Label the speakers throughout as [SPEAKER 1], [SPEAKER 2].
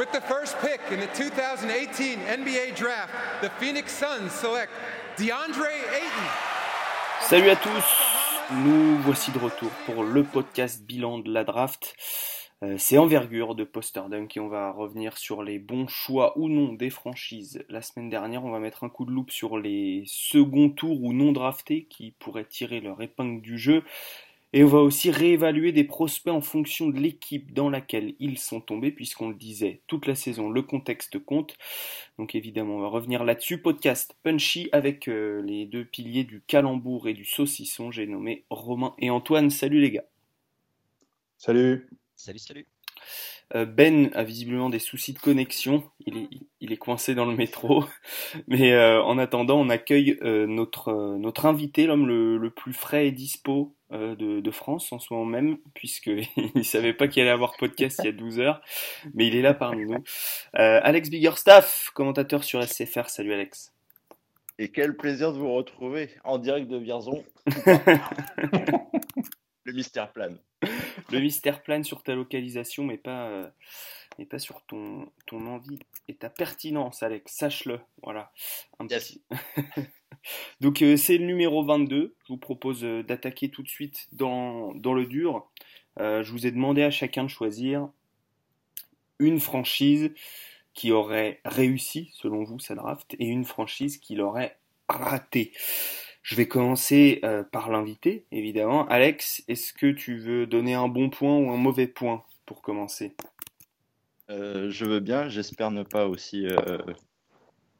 [SPEAKER 1] With the first pick in the 2018 NBA Draft, the Phoenix Suns select DeAndre Ayton.
[SPEAKER 2] Salut à tous, nous voici de retour pour le podcast bilan de la draft. Euh, c'est envergure de Poster Dunk et on va revenir sur les bons choix ou non des franchises. La semaine dernière, on va mettre un coup de loupe sur les seconds tours ou non draftés qui pourraient tirer leur épingle du jeu. Et on va aussi réévaluer des prospects en fonction de l'équipe dans laquelle ils sont tombés, puisqu'on le disait toute la saison, le contexte compte. Donc évidemment, on va revenir là-dessus. Podcast punchy avec euh, les deux piliers du calembour et du saucisson. J'ai nommé Romain et Antoine. Salut les gars.
[SPEAKER 3] Salut.
[SPEAKER 4] Salut, salut.
[SPEAKER 2] Euh, ben a visiblement des soucis de connexion, il est, il est coincé dans le métro. Mais euh, en attendant, on accueille euh, notre, notre invité, l'homme le, le, plus frais et dispo de, de, France en ce moment même, puisqu'il ne savait pas qu'il allait avoir podcast il y a 12 heures, mais il est là parmi nous. Alex Biggerstaff, commentateur sur SCFR, salut Alex.
[SPEAKER 5] Et quel plaisir de vous retrouver en direct de Vierzon. le mystère plane.
[SPEAKER 2] Le mystère plane sur ta localisation, mais pas, euh, mais pas sur ton, ton envie et ta pertinence, Alex. Sache-le. Voilà. Un. Donc, euh, c'est le numéro 22. Je vous propose euh, d'attaquer tout de suite dans, dans le dur. Euh, je vous ai demandé à chacun de choisir une franchise qui aurait réussi, selon vous, sa draft, et une franchise qui l'aurait raté. Je vais commencer euh, par l'invité, évidemment. Alex, est-ce que tu veux donner un bon point ou un mauvais point pour commencer?
[SPEAKER 5] Euh, Je veux bien, j'espère ne pas aussi euh,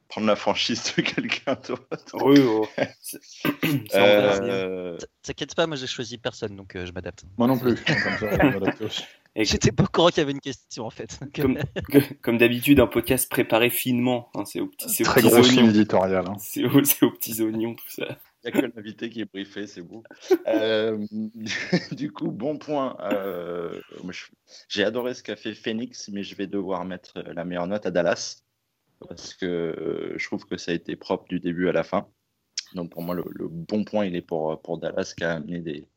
[SPEAKER 5] prendre la franchise de quelqu'un d'autre.
[SPEAKER 2] Oui, oh.
[SPEAKER 4] euh... T'inquiète pas, moi j'ai choisi personne, donc je m'adapte.
[SPEAKER 3] Moi non plus.
[SPEAKER 4] J'étais pas au courant qu'il y avait une question en fait.
[SPEAKER 2] Comme, comme d'habitude, un podcast préparé finement. Hein, c'est au petit,
[SPEAKER 3] Très gros ligne éditoriale. Hein.
[SPEAKER 2] C'est aux, aux petits oignons, tout ça.
[SPEAKER 5] Il n'y a que l'invité qui est briefé, c'est beau. Euh, du coup, bon point. Euh, J'ai adoré ce qu'a fait Phoenix, mais je vais devoir mettre la meilleure note à Dallas parce que je trouve que ça a été propre du début à la fin. Donc pour moi, le, bon point, il est pour, pour Dallas qui a amené des,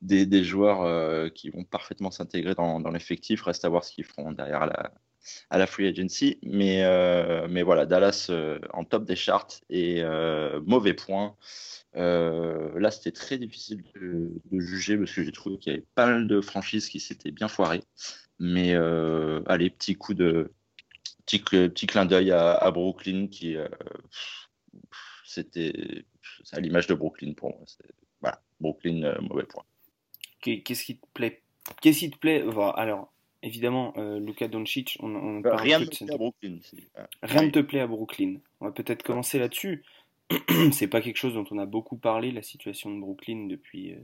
[SPEAKER 5] des, des joueurs euh, qui vont parfaitement s'intégrer dans, dans l'effectif. Reste à voir ce qu'ils feront derrière la, à la free agency. Mais, euh, mais voilà, Dallas euh, en top des charts et euh, mauvais point. Là, c'était très difficile de, juger parce que j'ai trouvé qu'il y avait pas mal de franchises qui s'étaient bien foirées. Mais allez, petit coup de petit, petit clin d'œil à, Brooklyn qui c'était à l'image de Brooklyn pour moi. Voilà, Brooklyn mauvais point.
[SPEAKER 2] Qu'est-ce qui te plaît? Qu'est-ce qui te plaît? Alors, évidemment, euh, Luka Doncic, on, on
[SPEAKER 5] bah, rien ne te plaît à Brooklyn.
[SPEAKER 2] Rien ne te plaît à Brooklyn. On va peut-être commencer là-dessus. c'est pas quelque chose dont on a beaucoup parlé, la situation de Brooklyn depuis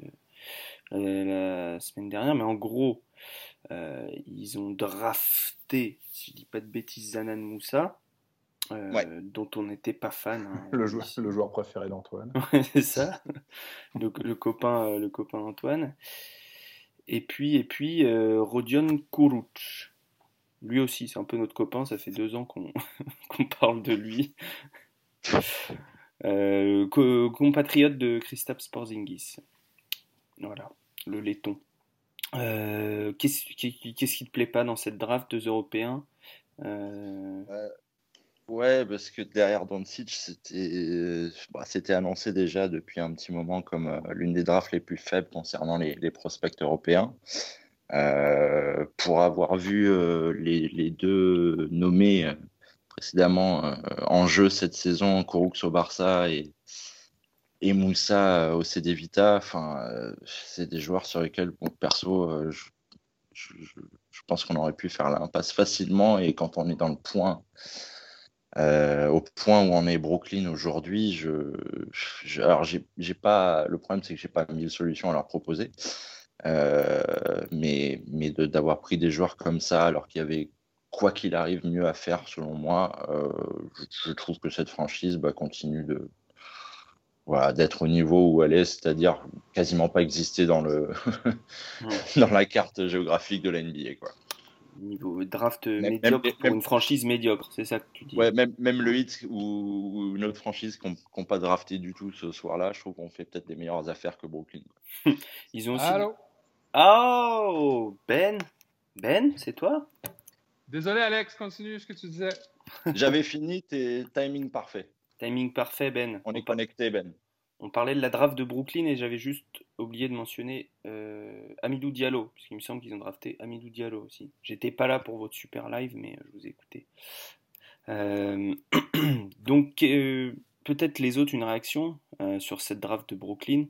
[SPEAKER 2] euh, la semaine dernière, mais en gros, euh, ils ont drafté, si je dis pas de bêtises, Zanan Moussa. Euh,
[SPEAKER 5] ouais.
[SPEAKER 2] dont on n'était pas fan. Hein,
[SPEAKER 3] le, joueur, le, joueur, préféré d'Antoine.
[SPEAKER 2] c'est ça, le, le, copain, le copain Antoine. Et puis, et puis euh, Rodion Kuruc. Lui aussi, c'est un peu notre copain, ça fait deux ans qu'on qu parle de lui. Euh, co compatriote de Christophe Sporzingis. Voilà, le laiton. Euh, Qu'est-ce qui, qu qui, te plaît pas dans cette draft deux Européens?
[SPEAKER 5] Euh... Ouais, parce que derrière Doncic, c'était bah, annoncé déjà depuis un petit moment comme euh, l'une des drafts les plus faibles concernant les, les prospects européens. Euh, pour avoir vu euh, les, les, deux nommés précédemment en jeu cette saison, Kouroux au Barça et, et Moussa au CD Vita, enfin, c'est des joueurs sur lesquels, bon, perso, je, je, je pense qu'on aurait pu faire l'impasse facilement et quand on est dans le point euh, au point où on est Brooklyn aujourd'hui, je, je, alors j'ai pas, le problème c'est que j'ai pas mille solutions à leur proposer, euh, mais, mais d'avoir pris des joueurs comme ça alors qu'il y avait quoi qu'il arrive mieux à faire selon moi, euh, je, je, trouve que cette franchise bah, continue de voilà, d'être au niveau où elle est, c'est-à-dire quasiment pas exister dans le dans la carte géographique de la NBA quoi
[SPEAKER 2] niveau draft même, médiocre même, pour même, une franchise médiocre, c'est ça que tu dis.
[SPEAKER 5] Ouais, même, même le hit ou, ou une autre franchise qui n'ont pas drafté du tout ce soir-là, je trouve qu'on fait peut-être des meilleures affaires que Brooklyn.
[SPEAKER 2] Ils ont aussi.
[SPEAKER 3] Allô
[SPEAKER 2] Oh Ben Ben, c'est toi?
[SPEAKER 1] Désolé, Alex, continue ce que tu disais.
[SPEAKER 5] J'avais fini, tes timing parfait.
[SPEAKER 2] Timing parfait, Ben.
[SPEAKER 5] On est connecté, Ben.
[SPEAKER 2] On parlait de la draft de Brooklyn et j'avais juste oublié de mentionner euh, Amidou Diallo, puisqu'il me semble qu'ils ont drafté Amidou Diallo aussi. J'étais pas là pour votre super live, mais je vous ai écouté. Euh, donc, euh, peut-être les autres, une réaction sur cette draft de Brooklyn.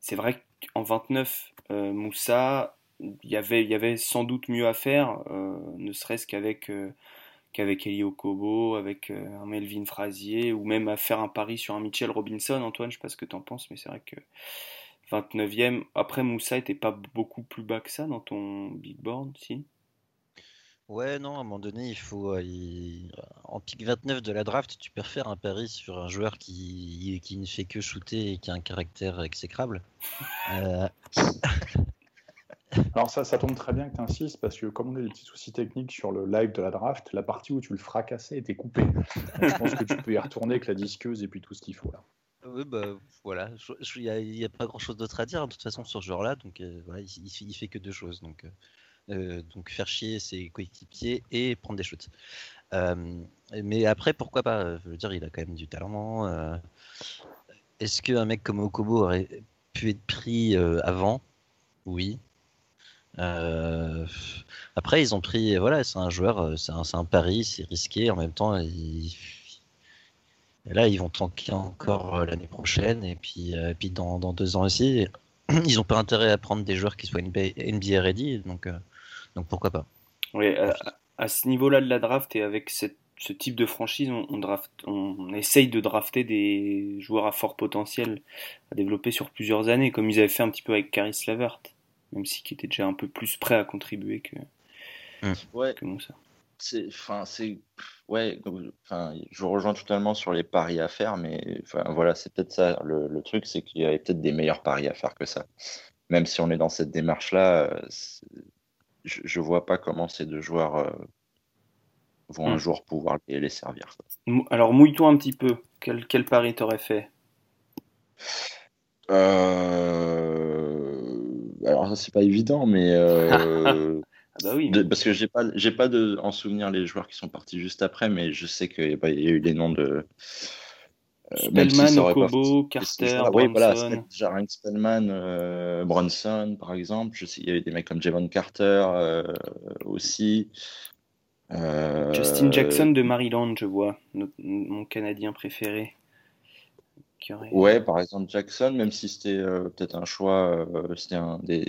[SPEAKER 2] C'est vrai qu'en 29, Moussa, il y avait sans doute mieux à faire, ne serait-ce qu'avec qu'avec Eli Okobo, avec un Melvin Frazier, ou même à faire un pari sur un Mitchell Robinson. Antoine, je sais pas ce que tu en penses, mais c'est vrai que 29e. Après, Moussa était pas beaucoup plus bas que ça dans ton big board, si?
[SPEAKER 4] Ouais, non, à un moment donné, il faut. Euh, en pick 29 de la draft, tu peux faire un pari sur un joueur qui, qui ne fait que shooter et qui a un caractère exécrable. euh...
[SPEAKER 3] Alors ça, ça tombe très bien que tu insistes parce que comme on a des petits soucis techniques sur le live de la draft, la partie où tu le fracassais était coupée. je pense que tu peux y retourner avec la disqueuse et puis tout ce qu'il faut là.
[SPEAKER 4] Oui, bah voilà, il n'y a, pas grand chose d'autre à dire hein, de toute façon sur ce genre-là, donc euh, voilà, il, il, fait que deux choses. Donc, euh, euh, donc faire chier ses coéquipiers et prendre des shoots. mais après, pourquoi pas Je veux dire, il a quand même du talent. Est-ce qu'un mec comme Okobo aurait pu être pris avant? Oui. Après, ils ont pris, voilà, c'est un joueur, c'est un, un, pari, c'est risqué. En même temps, et là, ils vont tanker encore euh, l'année prochaine et puis, puis dans, dans, deux ans aussi. Ils n'ont pas intérêt à prendre des joueurs qui soient NBA, ready, donc, donc pourquoi pas.
[SPEAKER 2] Oui, à, ce niveau-là de la draft et avec cette, ce type de franchise, on, draft, on, essaye de drafter des joueurs à fort potentiel à développer sur plusieurs années, comme ils avaient fait un petit peu avec Caris Lavert même si qui était déjà un peu plus prêt à contribuer que,
[SPEAKER 5] mmh. ouais. Moussa. C'est, enfin, c'est, ouais, enfin, je rejoins totalement sur les paris à faire, mais enfin, voilà, c'est peut-être ça le, truc, c'est qu'il y avait peut-être des meilleurs paris à faire que ça. Même si on est dans cette démarche-là, euh, je, ne vois pas comment ces deux joueurs euh, vont un mmh. jour pouvoir les, servir.
[SPEAKER 2] Alors mouille-toi un petit peu. Quel, quel pari t'aurais fait?
[SPEAKER 5] Euh alors ça c'est pas évident, mais euh, ah bah oui. parce que j'ai pas j'ai pas de en souvenir les joueurs qui sont partis juste après, mais je sais qu'il y, a eu des noms de
[SPEAKER 2] euh, Spellman, Okobo, Carter, oui, voilà,
[SPEAKER 5] Jaren Spellman, euh, Bronson par exemple. Je sais il y avait des mecs comme Javon Carter euh, aussi.
[SPEAKER 2] Justin Jackson de Maryland, je vois, mon Canadien préféré.
[SPEAKER 5] Ouais, par exemple Jackson, même si c'était euh, peut-être un choix, euh, c'était un des,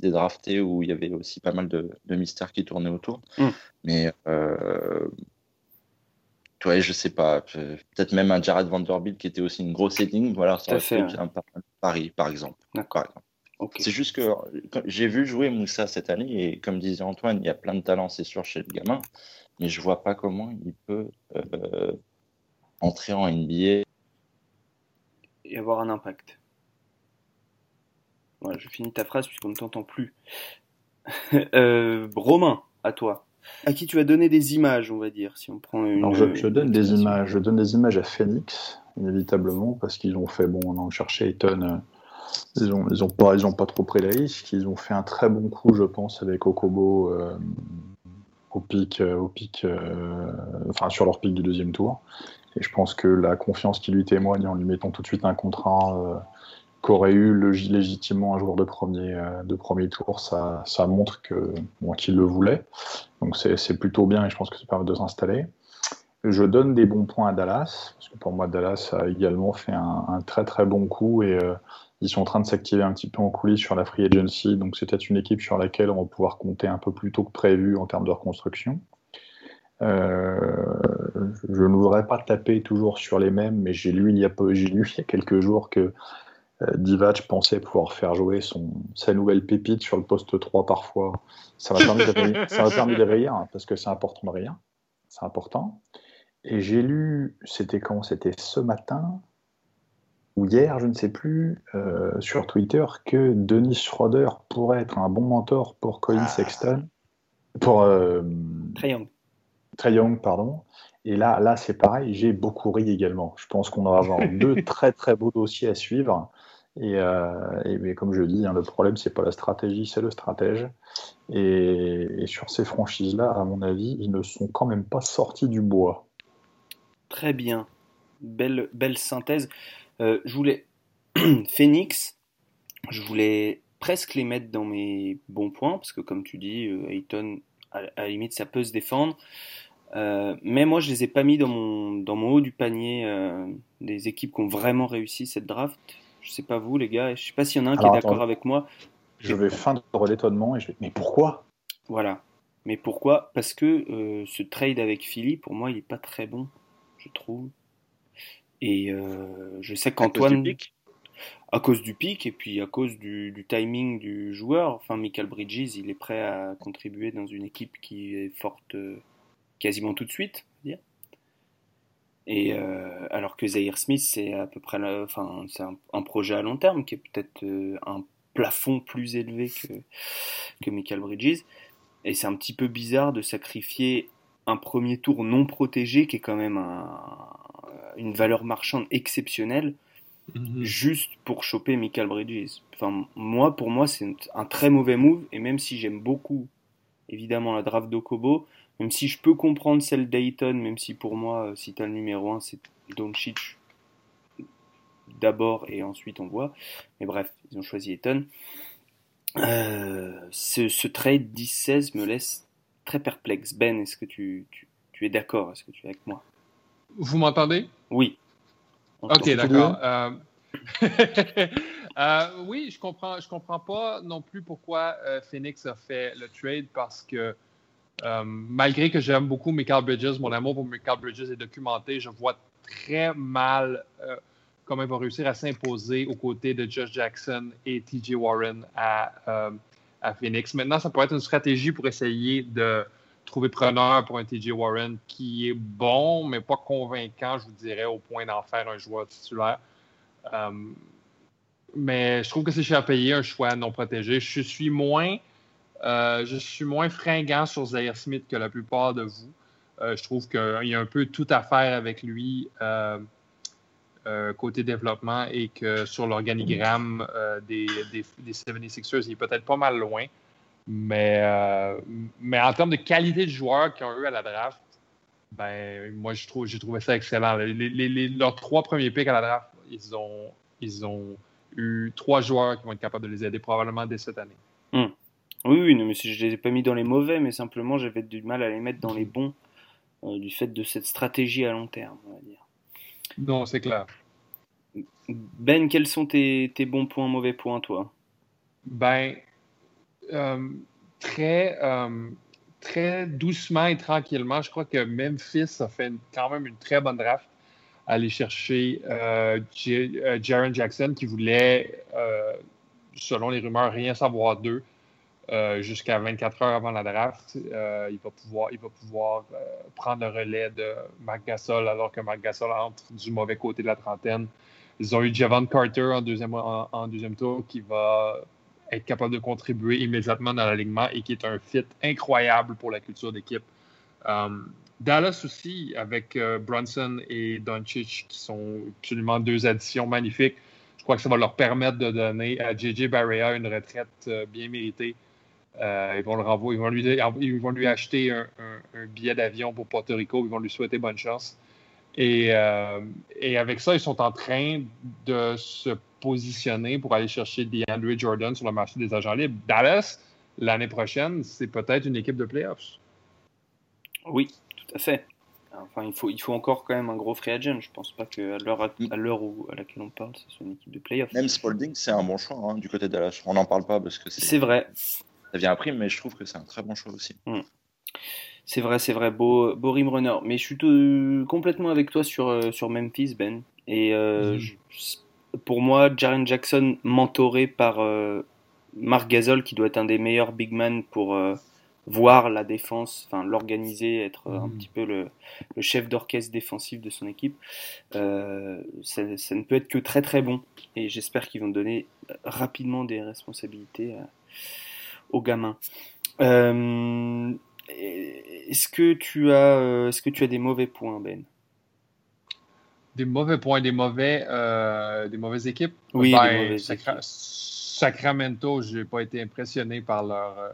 [SPEAKER 5] des, draftés où il y avait aussi pas mal de, de mystères qui tournaient autour. Hmm. Mais euh, ouais, je sais pas, peut-être même un Jared Vanderbilt qui était aussi une grosse énigme. Voilà, ça fait un, pari, par exemple.
[SPEAKER 2] D'accord.
[SPEAKER 5] C'est juste que j'ai vu jouer Moussa cette année et comme disait Antoine, il y a plein de talents, c'est sûr, chez le gamin, mais je vois pas comment il peut euh, entrer en NBA
[SPEAKER 2] et avoir un impact. Voilà, je finis ta phrase puisqu'on ne t'entend plus. euh, Romain, à toi. À qui tu as donné des images, on va dire, si on prend une.
[SPEAKER 3] je, donne des images. Je donne des images à Phoenix, inévitablement, parce qu'ils ont fait bon, on a cherché Eton. Euh, ils ont, ils ont pas, ils ont pas trop pris les risques. Ils ont fait un très bon coup, je pense, avec Okobo euh, au pic, au pic, enfin sur leur pic du deuxième tour. Et je pense que la confiance qu'il lui témoigne en lui mettant tout de suite un contrat qu'aurait eu légitimement un joueur de premier, euh, de premier tour, ça, ça montre que qu'il le voulait. Donc c'est plutôt bien et je pense que ça permet de s'installer. Je donne des bons points à Dallas, parce que pour moi, Dallas a également fait un, très très bon coup et euh, ils sont en train de s'activer un petit peu en coulisses sur la free agency. Donc c'est peut-être une équipe sur laquelle on va pouvoir compter un peu plus tôt que prévu en termes de reconstruction. Euh, je ne voudrais pas taper toujours sur les mêmes, mais j'ai lu lu il y a quelques jours que Divac pensait pouvoir faire jouer son, sa nouvelle pépite sur le poste 3 parfois. Ça m'a permis permis de rire, hein, parce que c'est important de rire. C'est important. Et j'ai lu, c'était quand? C'était ce matin ou hier, je ne sais plus, euh, sur Twitter, que Denis Schroeder pourrait être un bon mentor pour Colin ah. Sexton. Pour. Euh, Très Young, pardon. Et là, là c'est pareil, j'ai beaucoup ri également. Je pense qu'on va avoir deux très très beaux dossiers à suivre. Et, mais comme je dis, hein, le problème, c'est pas la stratégie, c'est le stratège. Et, sur ces franchises-là, à mon avis, ils ne sont quand même pas sortis du bois.
[SPEAKER 2] Très bien. Belle, belle synthèse. je voulais. Phoenix, je voulais presque les mettre dans mes bons points, parce que comme tu dis, Ayton, à, la limite, ça peut se défendre. Euh, mais moi, je les ai pas mis dans mon, dans mon haut du panier euh, des équipes qui ont vraiment réussi cette draft. Je sais pas vous, les gars. Je sais pas s'il y en a un qui est d'accord avec moi.
[SPEAKER 3] Je vais feindre l'étonnement et je vais. Mais pourquoi?
[SPEAKER 2] Voilà. Mais pourquoi? Parce que euh, ce trade avec Philly, pour moi, il est pas très bon, je trouve. Et je sais qu'Antoine. À cause du pic et puis à cause du, du, timing du joueur. Enfin, Michael Bridges, il est prêt à contribuer dans une équipe qui est forte quasiment tout de suite. Et euh, alors que Zaire Smith, c'est à peu près, enfin, c'est un, projet à long terme qui est peut-être euh, un plafond plus élevé que, que Michael Bridges. Et c'est un petit peu bizarre de sacrifier un premier tour non protégé qui est quand même une valeur marchande exceptionnelle mm-hmm. juste pour choper Michael Bridges. Enfin, moi, pour moi, c'est un très mauvais move. Et même si j'aime beaucoup, évidemment, la draft d'Okobo, même si je peux comprendre celle d'Ayton, même si pour moi, euh, si tu as le numéro 1, c'est Doncic d'abord et ensuite on voit. Mais bref, ils ont choisi Ayton. Euh, ce, trade 10-16 me laisse très perplexe. Ben, est-ce que tu, es d'accord? Est-ce que tu es avec moi?
[SPEAKER 6] Vous m'entendez
[SPEAKER 2] Oui.
[SPEAKER 6] ok, d'accord. Euh, oui, je comprends, je comprends pas non plus pourquoi Phoenix a fait le trade parce que euh, malgré que j'aime beaucoup Michael Bridges, mon amour pour Michael Bridges est documenté, je vois très mal euh, comment il va réussir à s'imposer aux côtés de Josh Jackson et TJ Warren à, euh, à, Phoenix. Maintenant, ça pourrait être une stratégie pour essayer de trouver preneur pour un TJ Warren qui est bon, mais pas convaincant, je vous dirais, au point d'en faire un joueur titulaire. mais je trouve que c'est cher à payer un choix non protégé. Je suis moins euh, je suis moins fringant sur Zaire Smith que la plupart de vous. Euh, je trouve qu'il y a un peu tout à faire avec lui euh, côté développement et que sur l'organigramme des, des, des 76ers, il est peut-être pas mal loin. Mais, mais en termes de qualité de joueurs qu'ils ont eu à la draft, ben, moi, j'ai trouvé ça excellent. leurs trois premiers picks à la draft, ils ont, ils ont eu trois joueurs qui vont être capables de les aider probablement dès cette année.
[SPEAKER 2] Hmm. Oui, oui, mais je ne les ai pas mis dans les mauvais, mais simplement j'avais du mal à les mettre dans les bons euh, du fait de cette stratégie à long terme, on va dire.
[SPEAKER 6] Non, c'est clair.
[SPEAKER 2] Ben, quels sont tes, bons points, mauvais points, toi?
[SPEAKER 6] Ben, euh, très, euh, très doucement et tranquillement, je crois que Memphis a fait quand même une très bonne draft. Aller chercher Jaron Jackson qui voulait, selon les rumeurs, rien savoir d'eux. Euh, jusqu'à 24 heures avant la draft. Euh, il va pouvoir, il va pouvoir euh, prendre le relais de Marc Gasol alors que Marc Gasol entre du mauvais côté de la trentaine. Ils ont eu Javon Carter en deuxième, en, deuxième tour qui va être capable de contribuer immédiatement dans l'alignement et qui est un fit incroyable pour la culture d'équipe. Dallas aussi, avec Brunson et Doncic, qui sont absolument deux additions magnifiques. Je crois que ça va leur permettre de donner à JJ Barrea une retraite bien méritée. Euh, ils vont le renvoyer, ils vont lui, ils vont lui acheter un, billet d'avion pour Porto Rico, ils vont lui souhaiter bonne chance. Et, euh, et, avec ça, ils sont en train de se positionner pour aller chercher DeAndre Jordan sur le marché des agents libres. Dallas, l'année prochaine, c'est peut-être une équipe de playoffs.
[SPEAKER 2] Oui, tout à fait. Enfin, il faut, il faut encore quand même un gros free agent. Je pense pas qu'à l'heure à, à l'heure à laquelle on parle, ce soit une équipe de playoffs.
[SPEAKER 5] Même Spalding, c'est un bon choix hein, du côté de Dallas. On n'en parle pas parce que
[SPEAKER 2] c'est vrai
[SPEAKER 5] ça vient après, mais je trouve que c'est un très bon choix aussi.
[SPEAKER 2] Hmm. C'est vrai, c'est vrai, beau, beau rim runner. Mais je suis complètement avec toi sur, euh, sur Memphis, Ben. Et euh, mhm. pour moi, Jaren Jackson, mentoré par euh, Marc Gasol, qui doit être un des meilleurs big men pour voir la défense, enfin l'organiser, être un mhm. petit peu le, le chef d'orchestre défensif de son équipe, ça, ça, ne peut être que très très bon. Et j'espère qu'ils vont donner rapidement des responsabilités à aux gamins. Euh, est-ce que tu as, euh, est-ce que tu as des mauvais points, Ben?
[SPEAKER 6] Des mauvais points, des mauvais, euh, des mauvaises équipes?
[SPEAKER 2] Oui,
[SPEAKER 6] Ben,
[SPEAKER 2] des mauvaises
[SPEAKER 6] Sacra-
[SPEAKER 2] équipes.
[SPEAKER 6] Sacramento, j'ai pas été impressionné par leur, euh,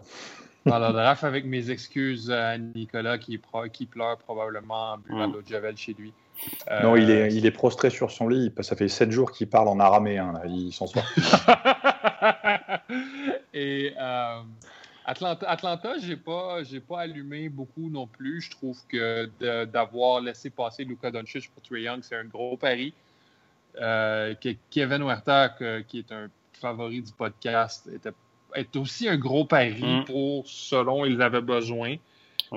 [SPEAKER 6] par leur draft avec mes excuses à Nicolas qui, pro- qui pleure probablement en buvant
[SPEAKER 2] Mm.
[SPEAKER 6] de l'eau de Javel chez lui.
[SPEAKER 3] Non, il est, il est prostré sur son lit. Ça fait 7 jours qu'il parle en araméen. là. Il s'en sort.
[SPEAKER 6] Et euh, Atlanta, Atlanta j'ai pas, j'ai pas allumé beaucoup non plus. Je trouve que d'avoir laissé passer Luka Doncic pour Trae Young, c'est un gros pari. Euh, que Kevin Huerta, qui est un favori du podcast, était, est aussi un gros pari
[SPEAKER 2] Mm.
[SPEAKER 6] pour selon ils avaient besoin.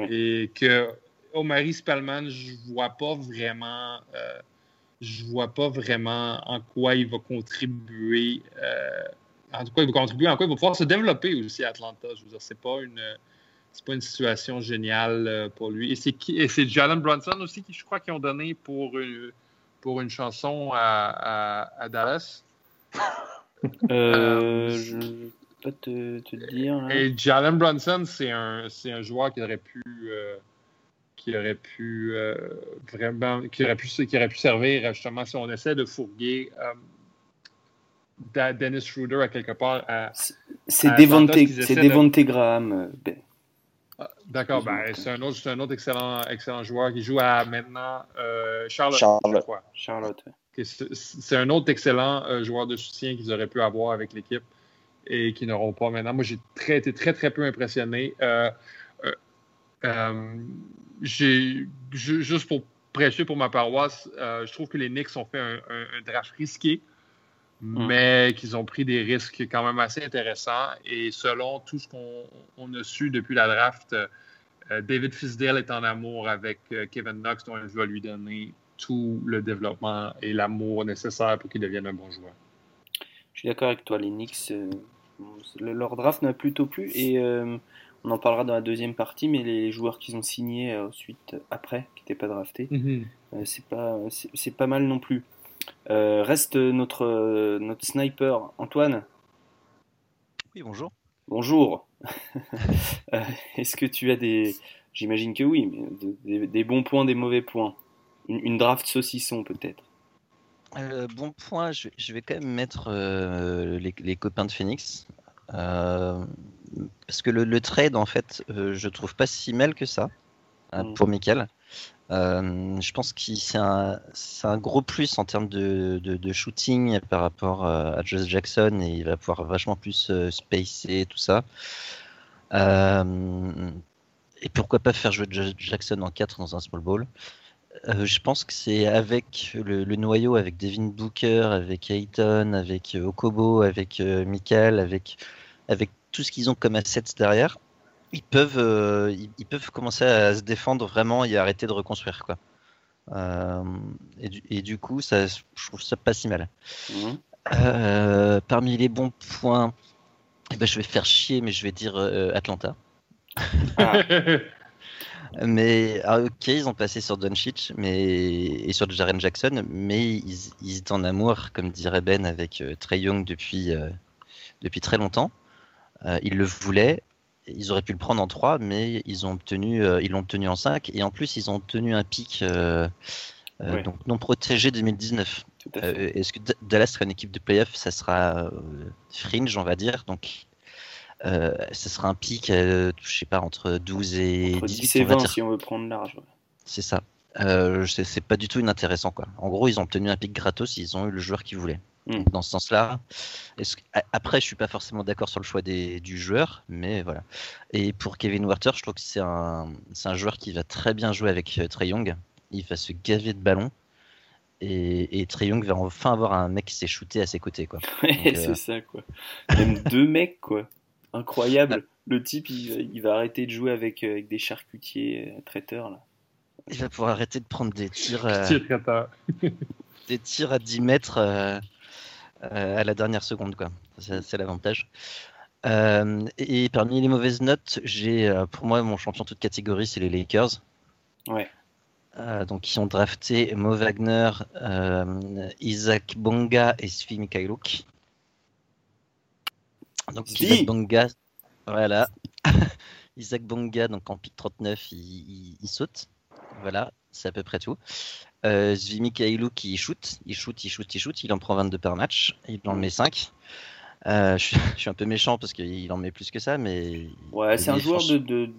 [SPEAKER 6] Et que Omari Spellman, je vois pas vraiment. euh, je vois pas vraiment en quoi il va contribuer. euh, en tout cas, il va contribuer en quoi il va pouvoir se développer aussi à Atlanta. Je veux dire, c'est pas une. C'est pas une situation géniale euh, pour lui. Et c'est qui Et c'est Jalen Brunson aussi qui, je crois, qui ont donné pour une, pour une chanson à, à- à Dallas.
[SPEAKER 2] Euh, je vais pas te, te le dire. là.
[SPEAKER 6] Et Jalen Brunson, c'est un, c'est un joueur qui aurait pu, euh, qui aurait pu euh, vraiment, qui aurait pu, qui aurait pu servir justement si on essaie de fourguer euh, Dennis Schroeder à quelque part. à-
[SPEAKER 2] C'est Devonte, Graham. euh, ben,
[SPEAKER 6] Ah, D'accord, ben, c'est un autre, c'est un autre excellent, excellent joueur qui joue à maintenant euh, Charlotte.
[SPEAKER 5] Charlotte.
[SPEAKER 6] c'est un autre excellent euh, joueur de soutien qu'ils auraient pu avoir avec l'équipe et qui n'auront pas maintenant. Moi, j'ai très, été très, très peu impressionné. Euh, euh, euh, j'ai, juste pour prêcher pour ma paroisse, euh, je trouve que les Knicks ont fait un, un- un draft risqué, mais qu'ils ont pris des risques quand même assez intéressants. Et selon tout ce qu'on on a su depuis la draft, euh, David Fisdale est en amour avec euh, Kevin Knox, dont il va lui donner tout le développement et l'amour nécessaire pour qu'il devienne un bon joueur.
[SPEAKER 2] Je suis d'accord avec toi, les Knicks, euh, le- leur draft m'a plutôt plu et euh, on en parlera dans la deuxième partie, mais les joueurs qu'ils ont signés euh, ensuite, après, qui n'étaient pas draftés, euh, c'est pas, c'est c'est pas mal non plus. Euh, reste notre, euh, notre sniper, Antoine.
[SPEAKER 4] Oui, bonjour.
[SPEAKER 2] Bonjour. Euh, Est-ce que tu as des. J'imagine que oui, mais de- des, des bons points, des mauvais points une, une draft saucisson peut-être.
[SPEAKER 4] Euh, bon point, je, je vais quand même mettre les, les copains de Phoenix. Parce que le, le trade, en fait, je trouve pas si mal que ça euh,
[SPEAKER 2] Mm.
[SPEAKER 4] pour Michael. Euh, je pense que c'est un, gros plus en termes de, de, de shooting par rapport euh, à Josh Jackson et il va pouvoir vachement plus spacer tout ça. Euh, et pourquoi pas faire jouer Josh Jackson en 4 dans un small ball? Euh, je pense que c'est avec le, le noyau, avec Devin Booker, avec Ayton, avec Okobo, avec Michael, avec, avec tout ce qu'ils ont comme assets derrière, ils peuvent, euh, ils, ils peuvent commencer à se défendre vraiment et arrêter de reconstruire. Quoi. Euh, et, du, et du coup, ça, je trouve ça pas si mal.
[SPEAKER 2] Mhm.
[SPEAKER 4] Euh, parmi les bons points, eh ben, je vais faire chier, mais je vais dire Atlanta.
[SPEAKER 2] Ah,
[SPEAKER 4] Mais ah, ok, ils ont passé sur Doncic mais et sur Jaren Jackson, mais ils, ils étaient en amour, comme dirait Ben, avec Trey Young depuis depuis très longtemps. Euh, ils le voulaient. Ils auraient pu le prendre en 3, mais ils ont obtenu, euh, ils l'ont obtenu en 5. Et en plus, ils ont obtenu un pic euh, euh,
[SPEAKER 2] Ouais.
[SPEAKER 4] donc non protégé 2019.
[SPEAKER 2] tout à fait.
[SPEAKER 4] Euh, Est-ce que Dallas sera une équipe de playoff? Ça sera fringe, on va dire. Donc, ce sera un pic, je sais pas, entre 12 et
[SPEAKER 2] Entre
[SPEAKER 4] 18,
[SPEAKER 2] 10 et
[SPEAKER 4] on va
[SPEAKER 2] 20
[SPEAKER 4] dire.
[SPEAKER 2] si on veut prendre large. ouais.
[SPEAKER 4] C'est ça. C'est c'est pas du tout inintéressant quoi. En gros, ils ont obtenu un pic gratos, ils ont eu le joueur qu'ils voulaient.
[SPEAKER 2] Mm.
[SPEAKER 4] Donc, dans ce sens-là, après, je suis pas forcément d'accord sur le choix des, du joueur, mais voilà. Et pour Kevin Werther, je trouve que c'est un, c'est un joueur qui va très bien jouer avec euh, Trae Young. Il va se gaver de ballons. Et, et Trae Young va enfin avoir un mec qui s'est shooté à ses côtés. Quoi.
[SPEAKER 2] Ouais,
[SPEAKER 4] euh,
[SPEAKER 2] c'est ça quoi. Même deux mecs quoi. Incroyable. Le type il, va- il va arrêter de jouer avec, euh, avec des charcutiers euh, traiteurs là.
[SPEAKER 4] Il va pouvoir arrêter de prendre des tirs, euh, des tirs à 10 mètres euh, à la dernière seconde. quoi. C'est l'avantage. Euh, et parmi les mauvaises notes, j'ai euh, pour moi mon champion toute catégorie, c'est les Lakers.
[SPEAKER 2] Ouais.
[SPEAKER 4] Euh, donc ils ont drafté Mo Wagner, euh, Isaac Bonga et Svi Mikhailuk. Donc Isaac Bonga, voilà. Isaac Bonga, donc en pick 39, il, il- il saute. Voilà. c'est à peu près tout. Euh, Zvi qui shoot, il shoot, il shoot, il shoot, il en prend 22 par match, il en met 5. Euh, je, suis, un peu méchant parce qu'il en met plus que ça, mais.
[SPEAKER 2] Ouais, c'est un joueur de,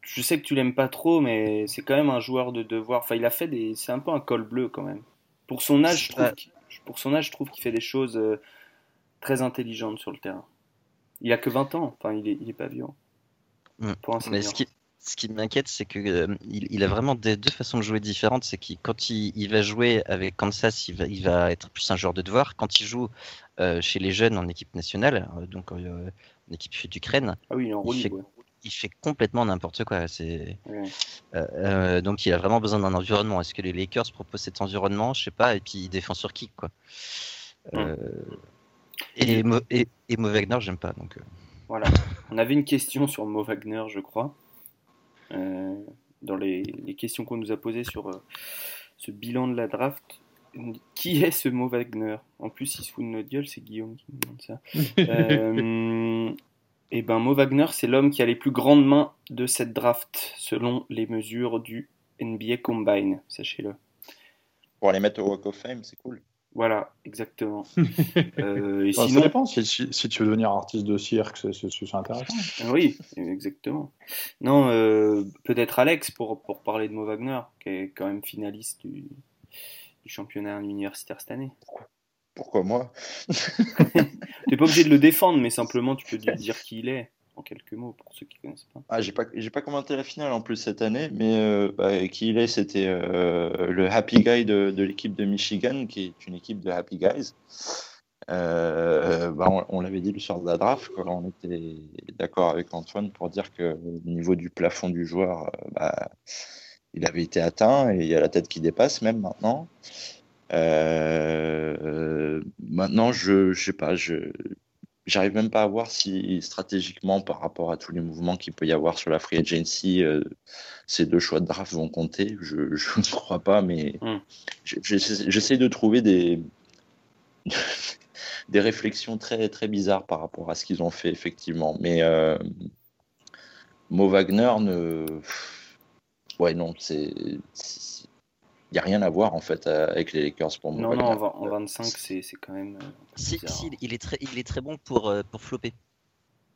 [SPEAKER 2] Je sais que tu l'aimes pas trop, mais c'est quand même un joueur de devoir. Enfin, il a fait des. C'est un peu un col bleu quand même. Pour son âge, je trouve pour son âge, je trouve qu'il fait des choses euh, très intelligentes sur le terrain. Il a que 20 ans, enfin, il est, il est pas vieux.
[SPEAKER 4] Mm. Pour un mais ce qui, ce qui m'inquiète, c'est que euh, il, a vraiment des, deux façons de jouer différentes. C'est que quand il, va jouer avec Kansas, il va, il va, être plus un joueur de devoir. Quand il joue euh, chez les jeunes en équipe nationale, donc en équipe d'Ukraine,
[SPEAKER 2] ah oui, il, fait,
[SPEAKER 4] il fait complètement n'importe quoi. C'est donc il a vraiment besoin d'un environnement. Est-ce que les Lakers proposent cet environnement? Je sais pas. Et puis il défend sur qui quoi. Et, Mo, et, Wagner, j'aime pas. Donc, euh.
[SPEAKER 2] Voilà. On avait une question sur Mo Wagner, je crois. Euh, dans les, questions qu'on nous a posées sur euh, ce bilan de la draft. Qui est ce Mo Wagner? En plus, il se fout de notre gueule, c'est Guillaume qui nous demande ça. et ben, Mo Wagner, c'est l'homme qui a les plus grandes mains de cette draft, selon les mesures du NBA Combine, sachez-le.
[SPEAKER 5] Pour les mettre au Walk of Fame, c'est cool.
[SPEAKER 2] Voilà, exactement.
[SPEAKER 3] euh, et Ça dépend, si, si, tu veux devenir artiste de cirque, c'est intéressant.
[SPEAKER 2] Ah oui, exactement. Non, euh, peut-être Alex pour, pour parler de Mo Wagner, qui est quand même finaliste du, du championnat universitaire cette année.
[SPEAKER 5] Pourquoi moi?
[SPEAKER 2] T'es pas obligé de le défendre, mais simplement tu peux dire qui il est en quelques mots pour ceux qui connaissent pas.
[SPEAKER 5] Ah, j'ai pas, j'ai pas commenté la finale en plus cette année, mais euh, bah, qui il est, c'était euh, le Happy Guy de, de l'équipe de Michigan, qui est une équipe de Happy Guys. Euh, bah, on, l'avait dit le soir de la draft, quoi, on était d'accord avec Antoine pour dire que au niveau du plafond du joueur, bah, il avait été atteint et il y a la tête qui dépasse même maintenant. maintenant, je, je sais pas, je, j'arrive même pas à voir si stratégiquement, par rapport à tous les mouvements qu'il peut y avoir sur la free agency, euh, ces deux choix de draft vont compter. Je, ne crois pas, mais hmm. j'essaie de trouver des, des réflexions très, très bizarres par rapport à ce qu'ils ont fait, effectivement. Mais euh, Mo Wagner ne. Ouais, non, c'est n'y a rien à voir en fait euh, avec les Lakers pour moi.
[SPEAKER 2] Non, non, en, 25, c'est quand même. Euh,
[SPEAKER 4] si, si, il est, très, il est très bon pour, euh, pour flopper.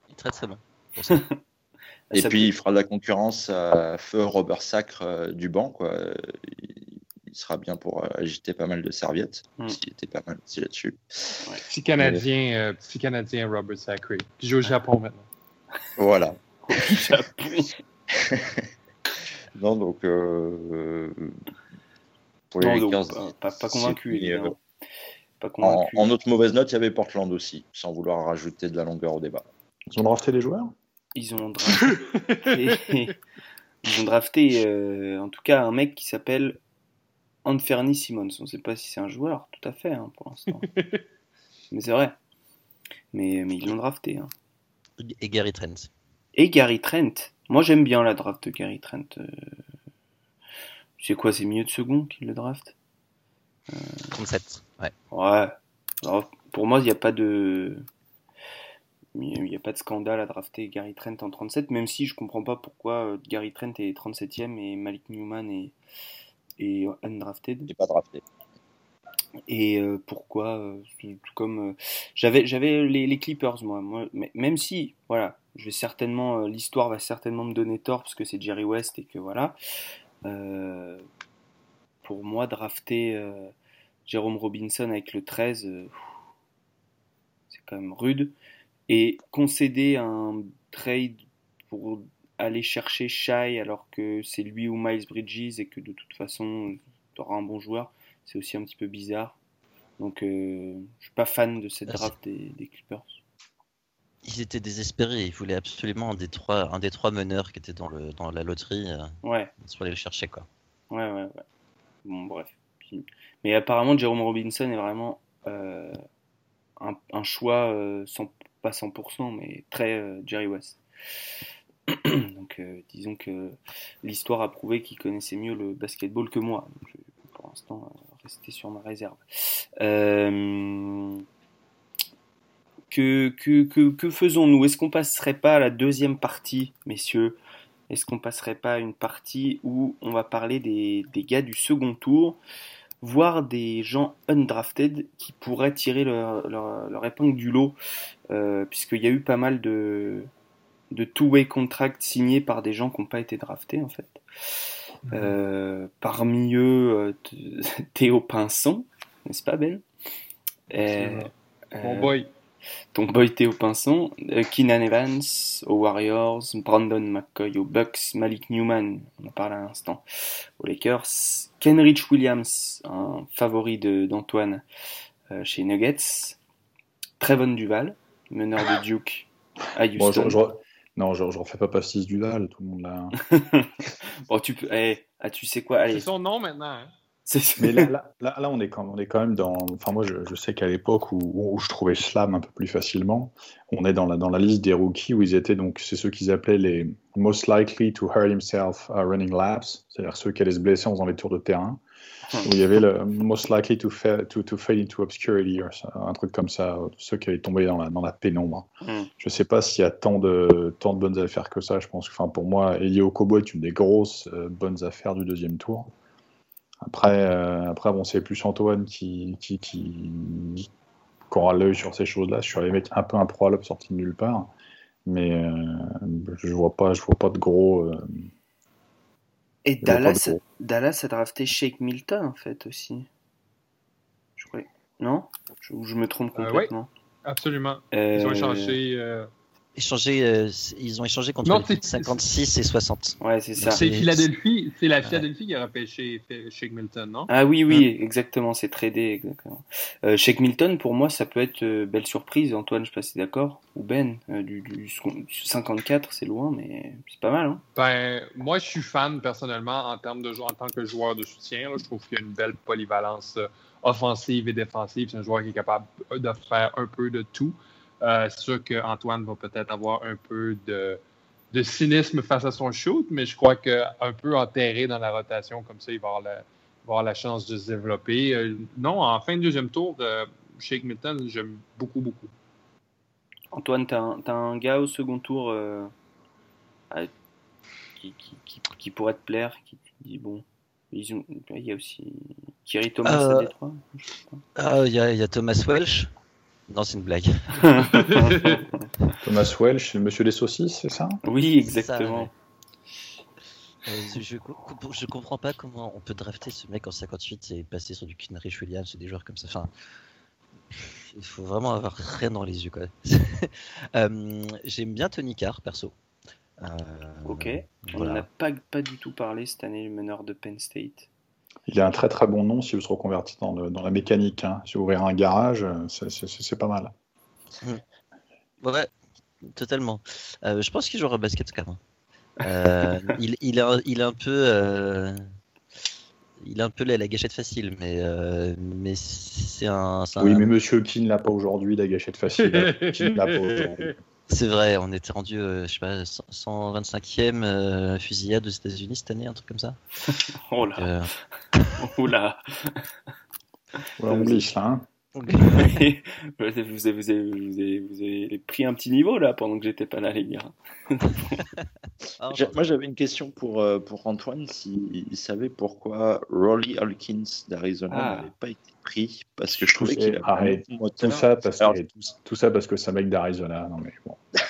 [SPEAKER 4] Il est très très bon.
[SPEAKER 5] Et puis il fera de la concurrence à feu Robert Sacre du banc. Quoi. Il sera bien pour agiter pas mal de serviettes. Hmm. Il était pas mal aussi là-dessus.
[SPEAKER 6] Petit, Canadien, petit Canadien Robert Sacre. qui joue au Japon maintenant.
[SPEAKER 5] Voilà. Japon. non, donc
[SPEAKER 2] pas, convaincu,
[SPEAKER 5] euh, pas, convaincu. En, autre mauvaise note, il y avait Portland aussi, sans vouloir rajouter de la longueur au débat.
[SPEAKER 3] Ils ont drafté les joueurs?
[SPEAKER 2] Ils ont drafté, ils ont drafté euh, en tout cas un mec qui s'appelle Anferny Simmons. On ne sait pas si c'est un joueur, tout à fait, hein, pour l'instant. mais c'est vrai. Mais, mais ils l'ont drafté. Hein.
[SPEAKER 4] Et Gary Trent.
[SPEAKER 2] Et Gary Trent. Moi, j'aime bien la draft de Gary Trent. Euh, c'est quoi, c'est milieu de second qui le draft?
[SPEAKER 4] 37, ouais.
[SPEAKER 2] Ouais. pour moi, il n'y a pas de. Il n'y a pas de scandale à drafter Gary Trent en 37, même si je comprends pas pourquoi euh, Gary Trent est 37ème et Malik Newman est, est undrafted.
[SPEAKER 5] Il pas drafté.
[SPEAKER 2] Et euh, pourquoi, euh, comme j'avais j'avais les, Clippers moi, moi mais, même si voilà, je vais certainement l'histoire va certainement me donner tort parce que c'est Jerry West et que voilà, euh, pour moi, drafter euh, Jérôme Robinson avec le 13, euh, c'est quand même rude. Et concéder un trade pour aller chercher Shai alors que c'est lui ou Miles Bridges et que de toute façon tu auras un bon joueur, c'est aussi un petit peu bizarre. Donc je suis pas fan de cette ah, draft des Clippers
[SPEAKER 4] ils étaient désespérés. Ils voulaient absolument un des trois, un des trois meneurs qui étaient dans, le, dans la loterie. Euh,
[SPEAKER 2] ouais.
[SPEAKER 4] Pour aller le chercher, quoi.
[SPEAKER 2] Ouais, ouais, ouais. Bon, bref. Mais apparemment, Jerome Robinson est vraiment euh, un, choix, euh, pas 100%, mais très Jerry West. Donc, disons que l'histoire a prouvé qu'il connaissait mieux le basketball que moi. Donc, je vais pour l'instant rester sur ma réserve. Euh, que, que, que, faisons-nous? Est-ce qu'on passerait pas à la deuxième partie, messieurs, est-ce qu'on passerait pas à une partie où on va parler des, des gars du second tour, voire des gens undrafted qui pourraient tirer leur, leur, leur épingle du lot, euh, puisqu'il y a eu pas mal de, de two-way contracts signés par des gens qui n'ont pas été draftés en fait. Euh, parmi eux, euh, Théo Pinson, n'est-ce pas Ben?
[SPEAKER 6] C'est
[SPEAKER 2] Euh,
[SPEAKER 6] Bon boy.
[SPEAKER 2] Ton boy Théo Pinson, euh, Keenan Evans aux Warriors, Brandon McCoy aux Bucks, Malik Newman, on en parle à l'instant, aux Lakers, Kenrich Williams, un favori de- d'Antoine euh, chez Nuggets, Trevon Duval, meneur de Duke à
[SPEAKER 3] Bon,
[SPEAKER 2] Houston.
[SPEAKER 3] je, je- non, je, je refais pas pastis du Val, tout le monde là.
[SPEAKER 2] Bon, tu peux, eh, ah, tu sais quoi, allez,
[SPEAKER 6] C'est son nom maintenant. hein.
[SPEAKER 3] Mais là, là, là, là, on, est quand, on est quand même dans. Enfin, moi, je, je sais qu'à l'époque où, où je trouvais Slam un peu plus facilement, on est dans la, dans la liste des rookies où ils étaient donc, c'est ceux qu'ils appelaient les most likely to hurt himself uh, running laps, c'est-à-dire ceux qui allaient se blesser en faisant les tours de terrain. Où il y avait le most likely to, fa- to, to fade into obscurity, un truc comme ça, ceux qui allaient tomber dans la, dans la pénombre.
[SPEAKER 2] Hmm.
[SPEAKER 3] Je sais pas s'il y a tant de, tant de bonnes affaires que ça. Je pense que, enfin, pour moi, Elio Kobo est une des grosses euh, bonnes affaires du deuxième tour. Après, euh, après bon, c'est plus Antoine qui, qui, qui, qui aura l'œil sur ces choses-là, sur les mecs un peu improbables sortis de nulle part. Mais euh, je vois pas, je vois pas de gros. euh,
[SPEAKER 2] Et Dallas,
[SPEAKER 3] gros.
[SPEAKER 2] Dallas a drafté Shake Milton en fait aussi. Je crois. Non? Je, ou je me trompe
[SPEAKER 6] Euh,
[SPEAKER 2] complètement.
[SPEAKER 6] Absolument. Ils ont
[SPEAKER 2] Euh,
[SPEAKER 6] échangé. euh,
[SPEAKER 4] ils ont échangé contre
[SPEAKER 6] Non,
[SPEAKER 4] les
[SPEAKER 6] c'est-
[SPEAKER 4] 56 et 60.
[SPEAKER 2] Ouais, c'est ça.
[SPEAKER 6] C'est Philadelphie. C'est la Philadelphie qui a repêché Shake Milton, non?
[SPEAKER 2] Ah oui, oui, exactement, c'est tradé, exactement. Euh, Shake Milton, pour moi, ça peut être euh, belle surprise. Antoine, je sais pas si d'accord. Ou Ben, euh, du, du 54, c'est loin, mais c'est pas mal. Hein
[SPEAKER 6] Ben, moi, je suis fan personnellement en termes de en tant que joueur de soutien. là. je trouve qu'il y a une belle polyvalence euh, offensive et défensive. C'est un joueur qui est capable de faire un peu de tout. Euh, c'est sûr qu'Antoine va peut-être avoir un peu de, de cynisme face à son shoot, mais je crois qu'un peu enterré dans la rotation, comme ça, il va avoir la, il va avoir la chance de se développer. Euh, non, en fin de deuxième tour, euh, Shake Milton, j'aime beaucoup, beaucoup.
[SPEAKER 2] Antoine, t'as un, gars au second tour euh, euh, qui, qui, qui, qui pourrait te plaire, qui te dit bon. Ils ont, il y a aussi Kiri Thomas
[SPEAKER 4] Euh,
[SPEAKER 2] à Détroit. sais pas.
[SPEAKER 4] Ah, il y, y a Thomas Welsh. Non, c'est une blague.
[SPEAKER 3] Thomas Welsh, le monsieur des saucisses, c'est ça?
[SPEAKER 2] Oui,
[SPEAKER 4] ça,
[SPEAKER 2] exactement.
[SPEAKER 4] ouais. Euh, je, je comprends pas comment on peut drafter ce mec en 58 et passer sur du Kinrich Williams et des joueurs comme ça. Enfin, il faut vraiment avoir rien dans les yeux. quoi. Euh, J'aime bien Tony Carr, perso. Euh,
[SPEAKER 2] Ok. On
[SPEAKER 4] voilà.
[SPEAKER 2] n'en a pas, pas du tout parlé cette année, le meneur de Penn State.
[SPEAKER 3] Il a un très très bon nom si vous se reconvertissez dans, dans la mécanique. Hein. Si vous ouvrez un garage, euh, c'est- pas mal.
[SPEAKER 4] Ouais, totalement. Euh, je pense qu'il jouera au basket quand même. Euh, il, il, est, un- il un peu. euh, il a un peu la, la gâchette facile, mais, mais c'est un. c'est
[SPEAKER 3] Oui,
[SPEAKER 4] un-
[SPEAKER 3] mais monsieur qui ne l'a pas aujourd'hui, la gâchette facile. qui ne l'a pas aujourd'hui.
[SPEAKER 4] C'est vrai, on était rendu, euh, je sais pas, 100 125e euh, fusillade aux États-Unis cette année, un truc comme ça.
[SPEAKER 2] Oh là,
[SPEAKER 4] Euh,
[SPEAKER 2] oh là.
[SPEAKER 3] Ouais, on glisse là. hein.
[SPEAKER 4] Donc,
[SPEAKER 2] vous, avez, vous, avez, vous, avez, vous avez- pris un petit niveau là pendant que j'étais pas là, les gars.
[SPEAKER 4] ah,
[SPEAKER 5] Moi, j'avais une question pour, euh, pour Antoine, s'il savait pourquoi Rolly Hawkins d'Arizona
[SPEAKER 2] Ah.
[SPEAKER 5] n'avait pas été pris, parce que je trouvais qu'il avait.
[SPEAKER 3] Tout ça, parce
[SPEAKER 5] Alors,
[SPEAKER 3] que, tout, tout ça parce que c'est un mec d'Arizona. Non, mais bon.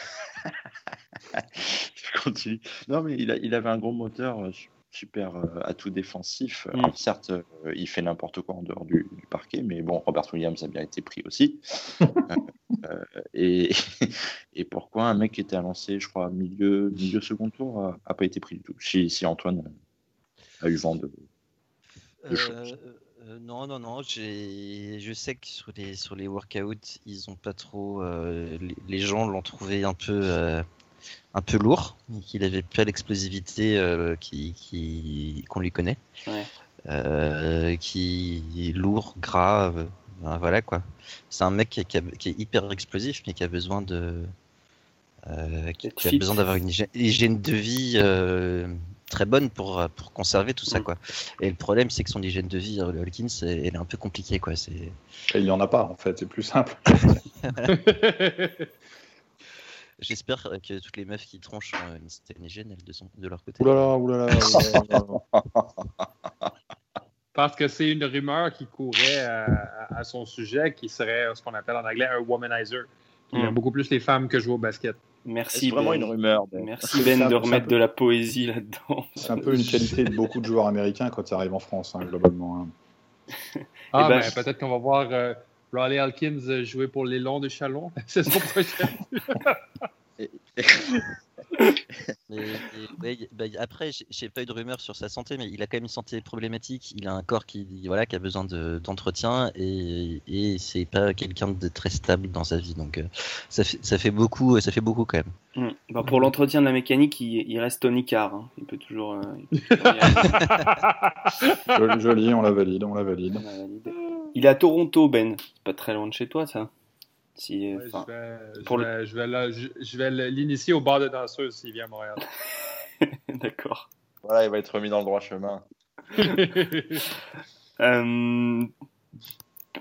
[SPEAKER 5] je continue. Non, mais il, a- il avait un gros moteur, euh, su- super euh, atout défensif.
[SPEAKER 2] Mm.
[SPEAKER 5] Alors, certes, euh, il fait n'importe quoi en dehors du, du parquet, mais bon, Robert Williams a bien été pris aussi. Euh, et, et pourquoi un mec qui était annoncé, je crois, milieu, milieu second tour, a, a pas été pris du tout Si, si Antoine a eu vent de. de choses.
[SPEAKER 4] euh, non, non, non, je sais que sur les, sur les workouts, ils ont pas trop. euh, les, les gens l'ont trouvé un peu. euh, un peu lourd, qu'il avait pas l'explosivité euh, qui, qui- qu'on lui connaît,
[SPEAKER 2] Ouais.
[SPEAKER 4] Euh, qui est lourd, gras, euh, ben voilà quoi. C'est un mec qui, qui a- qui est hyper explosif, mais qui a besoin de, euh, qui, a besoin d'avoir une hygiène, de vie euh, très bonne pour pour conserver tout ça
[SPEAKER 2] Mm.
[SPEAKER 4] quoi. Et le problème, c'est que son hygiène de vie, le Hawkins, elle est un peu compliquée quoi. C'est
[SPEAKER 3] Et il n'y en a pas, en fait. C'est plus simple.
[SPEAKER 4] J'espère que toutes les meufs qui tronchent ont une certaine hygiène elles, de, son, de leur côté.
[SPEAKER 3] Oulala, oulala.
[SPEAKER 6] Parce que c'est une rumeur qui courait à, à, son sujet, qui serait ce qu'on appelle en anglais un womanizer. Il aime
[SPEAKER 2] Mm.
[SPEAKER 6] beaucoup plus les femmes que jouer au basket.
[SPEAKER 2] Merci
[SPEAKER 5] C'est vraiment
[SPEAKER 2] Ben.
[SPEAKER 5] une rumeur. Ben.
[SPEAKER 2] Merci Ben
[SPEAKER 3] ça,
[SPEAKER 2] de remettre
[SPEAKER 3] peut-
[SPEAKER 2] de la poésie là-dedans.
[SPEAKER 3] C'est un peu une qualité de beaucoup de joueurs américains quand ça arrive en France, hein, globalement. hein.
[SPEAKER 6] Ah,
[SPEAKER 2] Eh ben,
[SPEAKER 6] ben, peut-être qu'on va voir euh, Riley Alkins euh, jouer pour les Longs de Chalon la saison prochaine.
[SPEAKER 4] Mais, mais, ouais, bah, après, j'ai- pas eu de rumeur sur sa santé, mais il a quand même une santé problématique. Il a un corps qui, voilà, qui a besoin de- d'entretien et, et c'est pas quelqu'un de très stable dans sa vie. Donc euh, ça, fait, ça fait beaucoup, ça fait beaucoup quand même.
[SPEAKER 2] Mm. Bah, pour l'entretien de la mécanique, il, il reste Tony Carr. hein. Il peut toujours. euh, il peut toujours y aller.
[SPEAKER 3] Joli, joli, on la valide, on la valide.
[SPEAKER 2] On a validé. Il est à Toronto, Ben. C'est pas très loin de chez toi, ça. Si,
[SPEAKER 6] Ouais,
[SPEAKER 2] enfin,
[SPEAKER 6] je vais, je
[SPEAKER 2] le-
[SPEAKER 6] vais- je vais la- je- je vais l'initier au bar de danseuse s'il vient à Montréal.
[SPEAKER 2] D'accord.
[SPEAKER 5] Voilà, il va être remis dans le droit chemin.
[SPEAKER 2] Euh,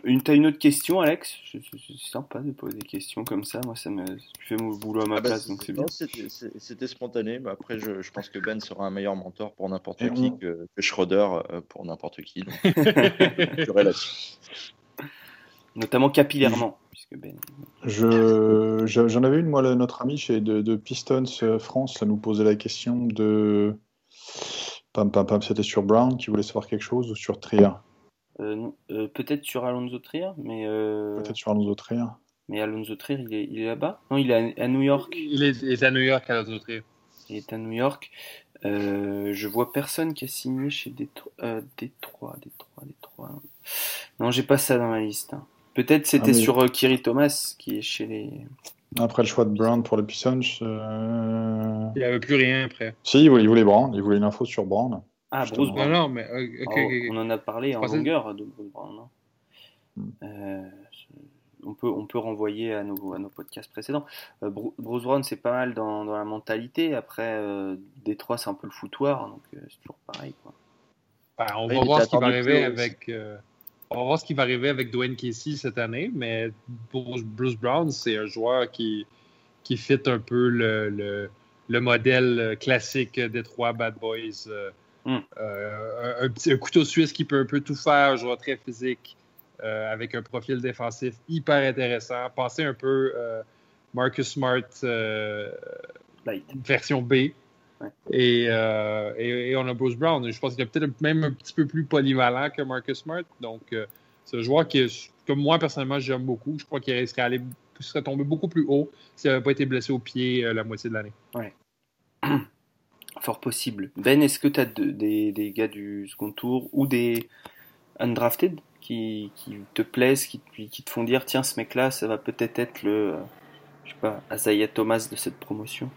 [SPEAKER 2] une, t'as une autre question, Alex? Je- C'est sympa de poser des questions comme ça. Moi, ça me, tu fais mon boulot à ma
[SPEAKER 5] Ah bah,
[SPEAKER 2] place, donc c'est bien.
[SPEAKER 5] non, C'était spontané, mais après, je, je pense que Ben sera un meilleur mentor pour n'importe
[SPEAKER 3] Et
[SPEAKER 5] qui que, que Schroeder euh, pour n'importe qui. Donc, je serai là-dessus.
[SPEAKER 2] Notamment capillairement, puisque Ben.
[SPEAKER 3] Je, je- j'en avais une, moi, le- notre ami chez de, de Pistons euh, France, ça nous posait la question de. Pam, pam, pam, c'était sur Brown qui voulait savoir quelque chose ou sur Trier?
[SPEAKER 2] Euh, euh, peut-être sur Alonso Trier, mais euh,
[SPEAKER 3] Peut-être sur Alonso Trier.
[SPEAKER 2] mais Alonso Trier, il est, il est là-bas? Non, il est à, à New York.
[SPEAKER 6] il, est, il est à New York la Trier.
[SPEAKER 2] Il est à New York. Euh, je vois personne qui a signé chez Détro- euh, Détroit, Détroit, Détroit. Non, j'ai pas ça dans ma liste. hein. Peut-être c'était
[SPEAKER 3] Ah, mais-
[SPEAKER 2] sur euh, Kiri Thomas qui est chez les.
[SPEAKER 3] Après le choix de Brown pour les Pistons, euh,
[SPEAKER 6] Il n'y avait plus rien après.
[SPEAKER 3] si, il voulait, il voulait Brown, il voulait une info sur Brown.
[SPEAKER 2] Ah,
[SPEAKER 3] Justement.
[SPEAKER 2] Bruce Brown.
[SPEAKER 6] non, mais euh,
[SPEAKER 2] Oh. On en a parlé en longueur de Bruce Brown. non
[SPEAKER 3] Hmm.
[SPEAKER 2] Euh, on, peut, on peut renvoyer à nos, à nos podcasts précédents. Euh, Bru- Bruce Brown, c'est pas mal dans, dans la mentalité. Après, euh, Détroit, c'est un peu le foutoir. Donc, euh, c'est toujours pareil. Quoi.
[SPEAKER 6] Ben, on va voir ce qui va arriver avec. On va voir ce qui va arriver avec Dwayne Casey cette année, mais pour Bruce Brown, c'est un joueur qui, qui fit un peu le, le, le modèle classique des trois Bad Boys. euh,
[SPEAKER 2] Mm.
[SPEAKER 6] euh, un, un petit un couteau suisse qui peut un peu tout faire, un joueur très physique, euh, avec un profil défensif hyper intéressant. Pensez un peu euh, Marcus Smart
[SPEAKER 2] Light.
[SPEAKER 6] version B.
[SPEAKER 2] Ouais.
[SPEAKER 6] Et, euh, et, on a Bruce Brown. Je pense qu'il est peut-être même un petit peu plus polyvalent que Marcus Smart. Donc, euh, c'est un joueur que moi, personnellement, j'aime beaucoup. Je crois qu'il serait, tombé beaucoup plus haut s'il n'avait pas été blessé au pied euh, la moitié de l'année.
[SPEAKER 2] Fort possible. Ben, est-ce que tu as des, gars du second tour ou des undrafted qui, te plaisent, qui, te font dire tiens, ce mec-là, ça va peut-être être le, je sais pas, Azaya Thomas de cette promotion?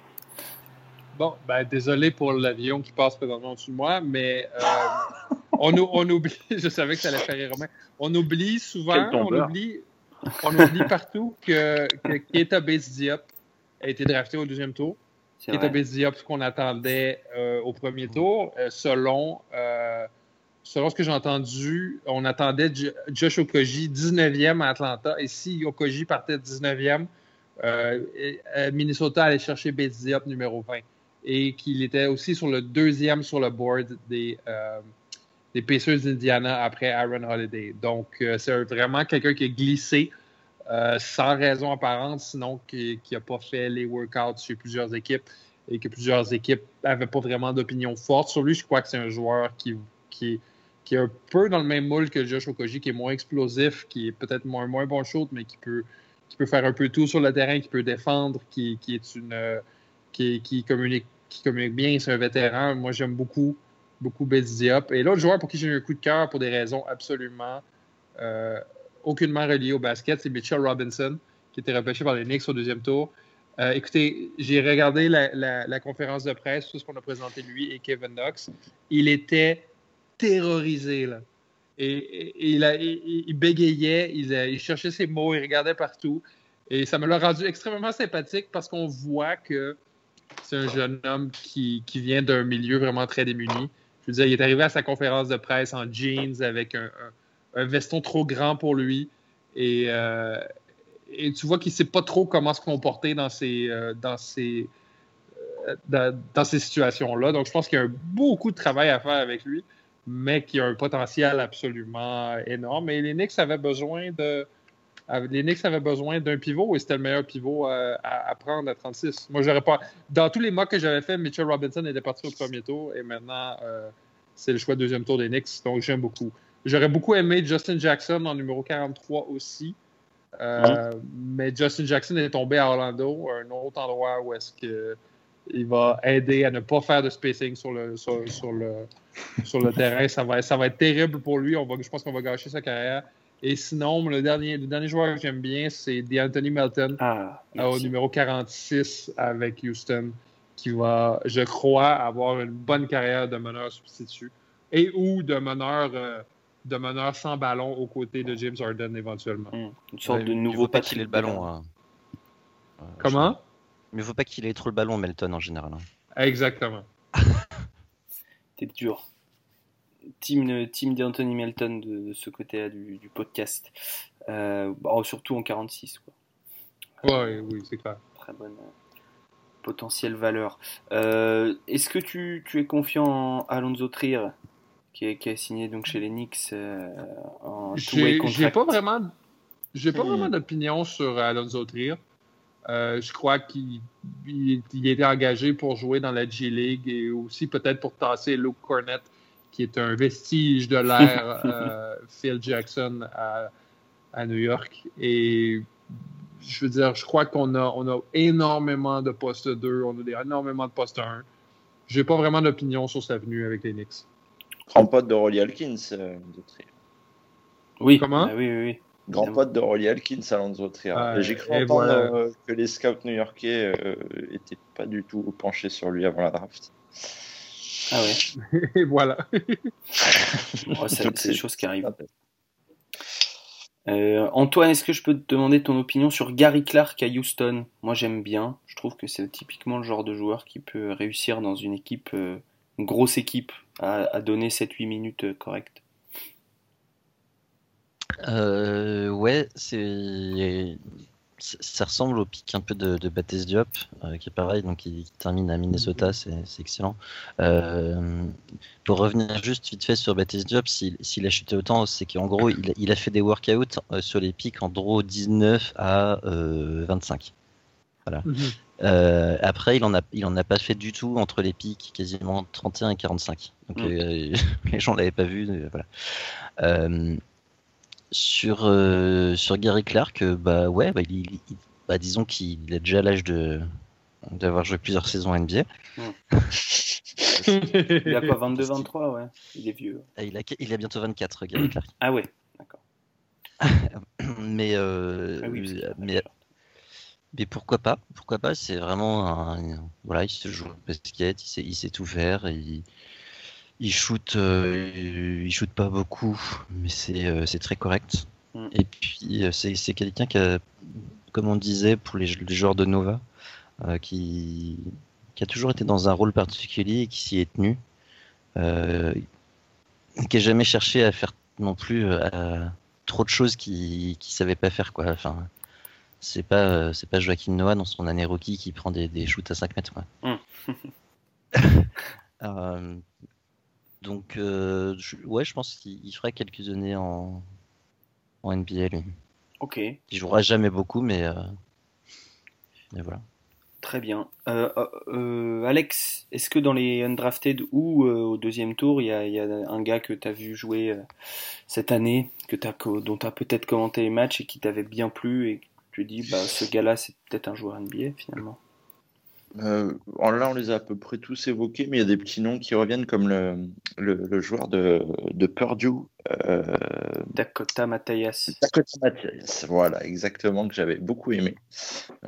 [SPEAKER 6] Bon, ben, désolé pour l'avion qui passe présentement au-dessus de moi, mais euh, on, ou- on oublie, je savais que ça allait faire rire Romain, on oublie souvent, on oublie, on oublie partout que, que Keita Diop a été drafté au deuxième tour. Keita Diop, ce qu'on attendait euh, au premier tour, euh, selon, selon ce que j'ai entendu, on attendait Jo- Josh Okoji 19e à Atlanta, et si Okoji partait 19e, euh, et- euh, Minnesota allait chercher Diop numéro 20 et qu'il était aussi sur le deuxième sur le board des, euh, des d'Indiana après Aaron Holiday. Donc, euh, c'est vraiment quelqu'un qui est glissé euh, sans raison apparente, sinon qui n'a pas fait les workouts chez plusieurs équipes et que plusieurs équipes n'avaient pas vraiment d'opinion forte sur lui. Je crois que c'est un joueur qui, qui, qui est un peu dans le même moule que Josh Okoji, qui est moins explosif, qui est peut-être moins, moins bon shoot, mais qui peut, qui peut faire un peu tout sur le terrain, qui peut défendre, qui, qui est une euh, qui, qui communique qui communique bien, c'est un vétéran. Moi, j'aime beaucoup, beaucoup Bates Diop. Et l'autre joueur pour qui j'ai eu un coup de cœur pour des raisons absolument euh, aucunement reliées au basket, c'est Mitchell Robinson, qui était repêché par les Knicks au deuxième tour. Euh, écoutez, j'ai regardé la, conférence de presse, tout ce qu'on a présenté lui et Kevin Knox. Il était terrorisé, là. Et, il, bégayait, il, il cherchait ses mots, il regardait partout. Et ça me l'a rendu extrêmement sympathique parce qu'on voit que c'est un jeune homme qui, vient d'un milieu vraiment très démuni. Je veux dire, il est arrivé à sa conférence de presse en jeans avec un, veston trop grand pour lui. Et, euh, et tu vois qu'il ne sait pas trop comment se comporter dans ces, dans ces, dans, ces situations-là. Donc, je pense qu'il y a beaucoup de travail à faire avec lui, mais qu'il a un potentiel absolument énorme. Et les Knicks avaient besoin de. Les Knicks avaient besoin d'un pivot et c'était le meilleur pivot à, prendre à 36. Moi, j'aurais pas. Dans tous les mois que j'avais fait, Mitchell Robinson était parti au premier tour et maintenant, c'est le choix de deuxième tour des Knicks. Donc, j'aime beaucoup. J'aurais beaucoup aimé Justin Jackson en numéro 43 aussi. Euh, mais Justin Jackson est tombé à Orlando, un autre endroit où est-ce que il va aider à ne pas faire de spacing sur le, sur, le, sur le terrain. Ça va, ça va être terrible pour lui. On va, je pense qu'on va gâcher sa carrière. Et sinon, le dernier, le dernier joueur que j'aime bien, c'est D'Anthony Melton ah, au numéro 46 avec Houston, qui va, je crois, avoir une bonne carrière de meneur substitut et ou de meneur. Euh, de meneur sans ballon aux côtés de James Harden éventuellement.
[SPEAKER 2] Hmm. Une sorte de nouveau
[SPEAKER 4] pas qu'il ait le ballon. Hein.
[SPEAKER 6] Comment?
[SPEAKER 4] Mais il ne faut pas qu'il ait trop le ballon, Melton, en général. Hein.
[SPEAKER 6] Exactement.
[SPEAKER 2] T'es dur. Team, team d'Anthony Melton de, ce côté-là du, podcast. Euh, surtout en 46.
[SPEAKER 6] Quoi. Ouais, oui, c'est clair.
[SPEAKER 2] Très bonne euh, potentielle valeur. Euh, est-ce que tu, tu, es confiant en Alonso Trier qui, a signé donc chez les Knicks en
[SPEAKER 6] J'ai pas vraiment, j'ai pas vraiment d'opinion sur Alonso Trier. Euh, je crois qu'il il, était engagé pour jouer dans la G-League et aussi peut-être pour tasser Luke Cornett, qui est un vestige de l'ère euh, Phil Jackson à, à, New York. Et je veux dire, je crois qu'on a, on a énormément de postes 2, on a énormément de postes 1. J'ai pas vraiment d'opinion sur sa venue avec les Knicks.
[SPEAKER 5] Grand pote de Rolly Alkins, euh,
[SPEAKER 2] Oui.
[SPEAKER 6] Comment?
[SPEAKER 2] Ah Oui, oui, oui.
[SPEAKER 5] Grand pote de Rolly Alkins, Alonso Trier. Ah, J'ai cru entendre euh, que les scouts new-yorkais n'étaient euh, pas du tout penchés sur lui avant la draft.
[SPEAKER 2] Ah ouais.
[SPEAKER 6] Et voilà.
[SPEAKER 2] c'est des choses qui arrivent. Antoine, est-ce que je peux te demander ton opinion sur Gary Clark à Houston? Moi j'aime bien. Je trouve que c'est typiquement le genre de joueur qui peut réussir dans une équipe grosse équipe à, donner 7-8 minutes euh, correctes
[SPEAKER 4] euh, Ouais, c'est ça ressemble au pic un peu de, de Baptiste Diop, euh, qui est pareil, donc il, termine à Minnesota, c'est excellent. pour revenir juste vite fait sur Baptiste Diop, s'il a chuté autant, c'est qu'en gros, il, a fait des workouts sur les pics en draw 19 à 25. Voilà. Mhm. Euh, après, il en a, il en a pas fait du tout entre les pics, quasiment 31 et 45. Donc euh, les gens l'avaient pas vu. Euh, voilà. Sur sur Gary Clark, bah ouais, bah, il, bah, disons qu'il a déjà l'âge de d'avoir joué plusieurs saisons NBA.
[SPEAKER 2] Mm. il a pas 22-23, ouais. Il est vieux.
[SPEAKER 4] Ah, il, a, il a bientôt 24, Gary Clark.
[SPEAKER 2] Ah ouais, d'accord.
[SPEAKER 4] mais, ah mais mais pourquoi pas Pourquoi pas C'est vraiment un, voilà, il se joue au basket, il sait, il sait tout faire, il, il shoot, euh, il shoot pas beaucoup, mais c'est euh, très correct. Mm. Et puis euh, c'est quelqu'un qui a, comme on disait pour les, les joueurs de Nova, qui qui a toujours été dans un rôle particulier et qui s'y est tenu, qui a jamais cherché à faire non plus trop de choses qu'il qui savait pas faire quoi. Enfin, c'est pas euh, c'est pas Joaquin Noah dans son année rookie qui prend des, des shoots à 5 mètres quoi.
[SPEAKER 2] Hmm.
[SPEAKER 4] Euh, donc euh, je, ouais je pense qu'il ferait quelques années en, en NBA lui.
[SPEAKER 2] Ok.
[SPEAKER 4] Il jouera jamais beaucoup mais, mais voilà.
[SPEAKER 2] Très bien. Alex, est-ce que dans les undrafted ou au deuxième tour, il y a, y a, un gars que tu as vu jouer cette année, que as, dont tu as peut-être commenté les matchs et qui t'avait bien plu et tu dis, bah, ce gars-là, c'est peut-être un joueur NBA finalement?
[SPEAKER 5] Euh, Là, on les a à peu près tous évoqués, mais il y a des petits noms qui reviennent comme le, le, joueur de, de Purdue. Euh,
[SPEAKER 2] Dakota Mathias.
[SPEAKER 5] Dakota Mathias, voilà, exactement, que j'avais beaucoup aimé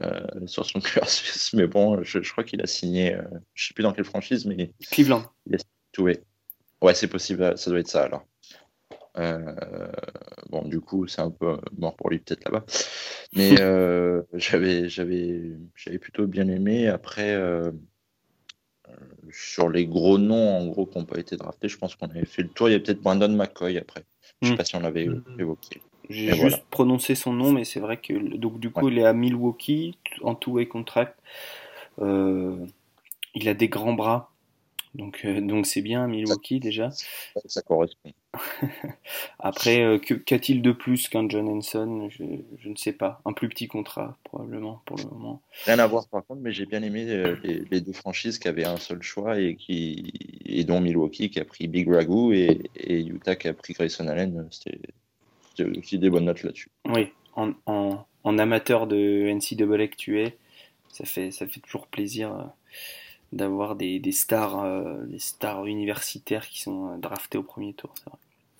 [SPEAKER 5] euh, sur son cursus. Mais bon, je, je crois qu'il a signé, je ne sais plus dans quelle franchise, mais.
[SPEAKER 2] Cleveland.
[SPEAKER 5] Il a tout, ouais. ouais c'est possible, ça doit être ça alors. Euh, bon, du coup, c'est un peu mort pour lui peut-être là-bas. Mais euh, j'avais, j'avais, j'avais plutôt bien aimé. Après, euh, sur les gros noms, en gros, qui n'ont pas été draftés, je pense qu'on avait fait le tour. Il y a peut-être Brandon McCoy après. Je ne sais hmm. pas si on l'avait hmm. évoqué.
[SPEAKER 2] J'ai juste prononcé son nom, mais c'est vrai que donc du coup il est à Milwaukee en two-way contract. Euh, il a des grands bras, donc euh, donc c'est bien Milwaukee déjà.
[SPEAKER 5] Ça correspond.
[SPEAKER 2] Après, euh, qu'a-t-il de plus qu'un John Henson? Je, je, ne sais pas. Un plus petit contrat probablement pour le moment.
[SPEAKER 5] Rien à voir par contre, mais j'ai bien aimé les, les, deux franchises qui avaient un seul choix et qui et dont Milwaukee qui a pris Big Ragu et, et Utah qui a pris Grayson Allen. C'était aussi des bonnes notes là-dessus.
[SPEAKER 2] Oui, en, en, en, amateur de NCAA que tu es, ça fait, ça fait toujours plaisir euh, d'avoir des, des, stars, euh, des stars universitaires qui sont euh, draftés au premier tour, c'est vrai.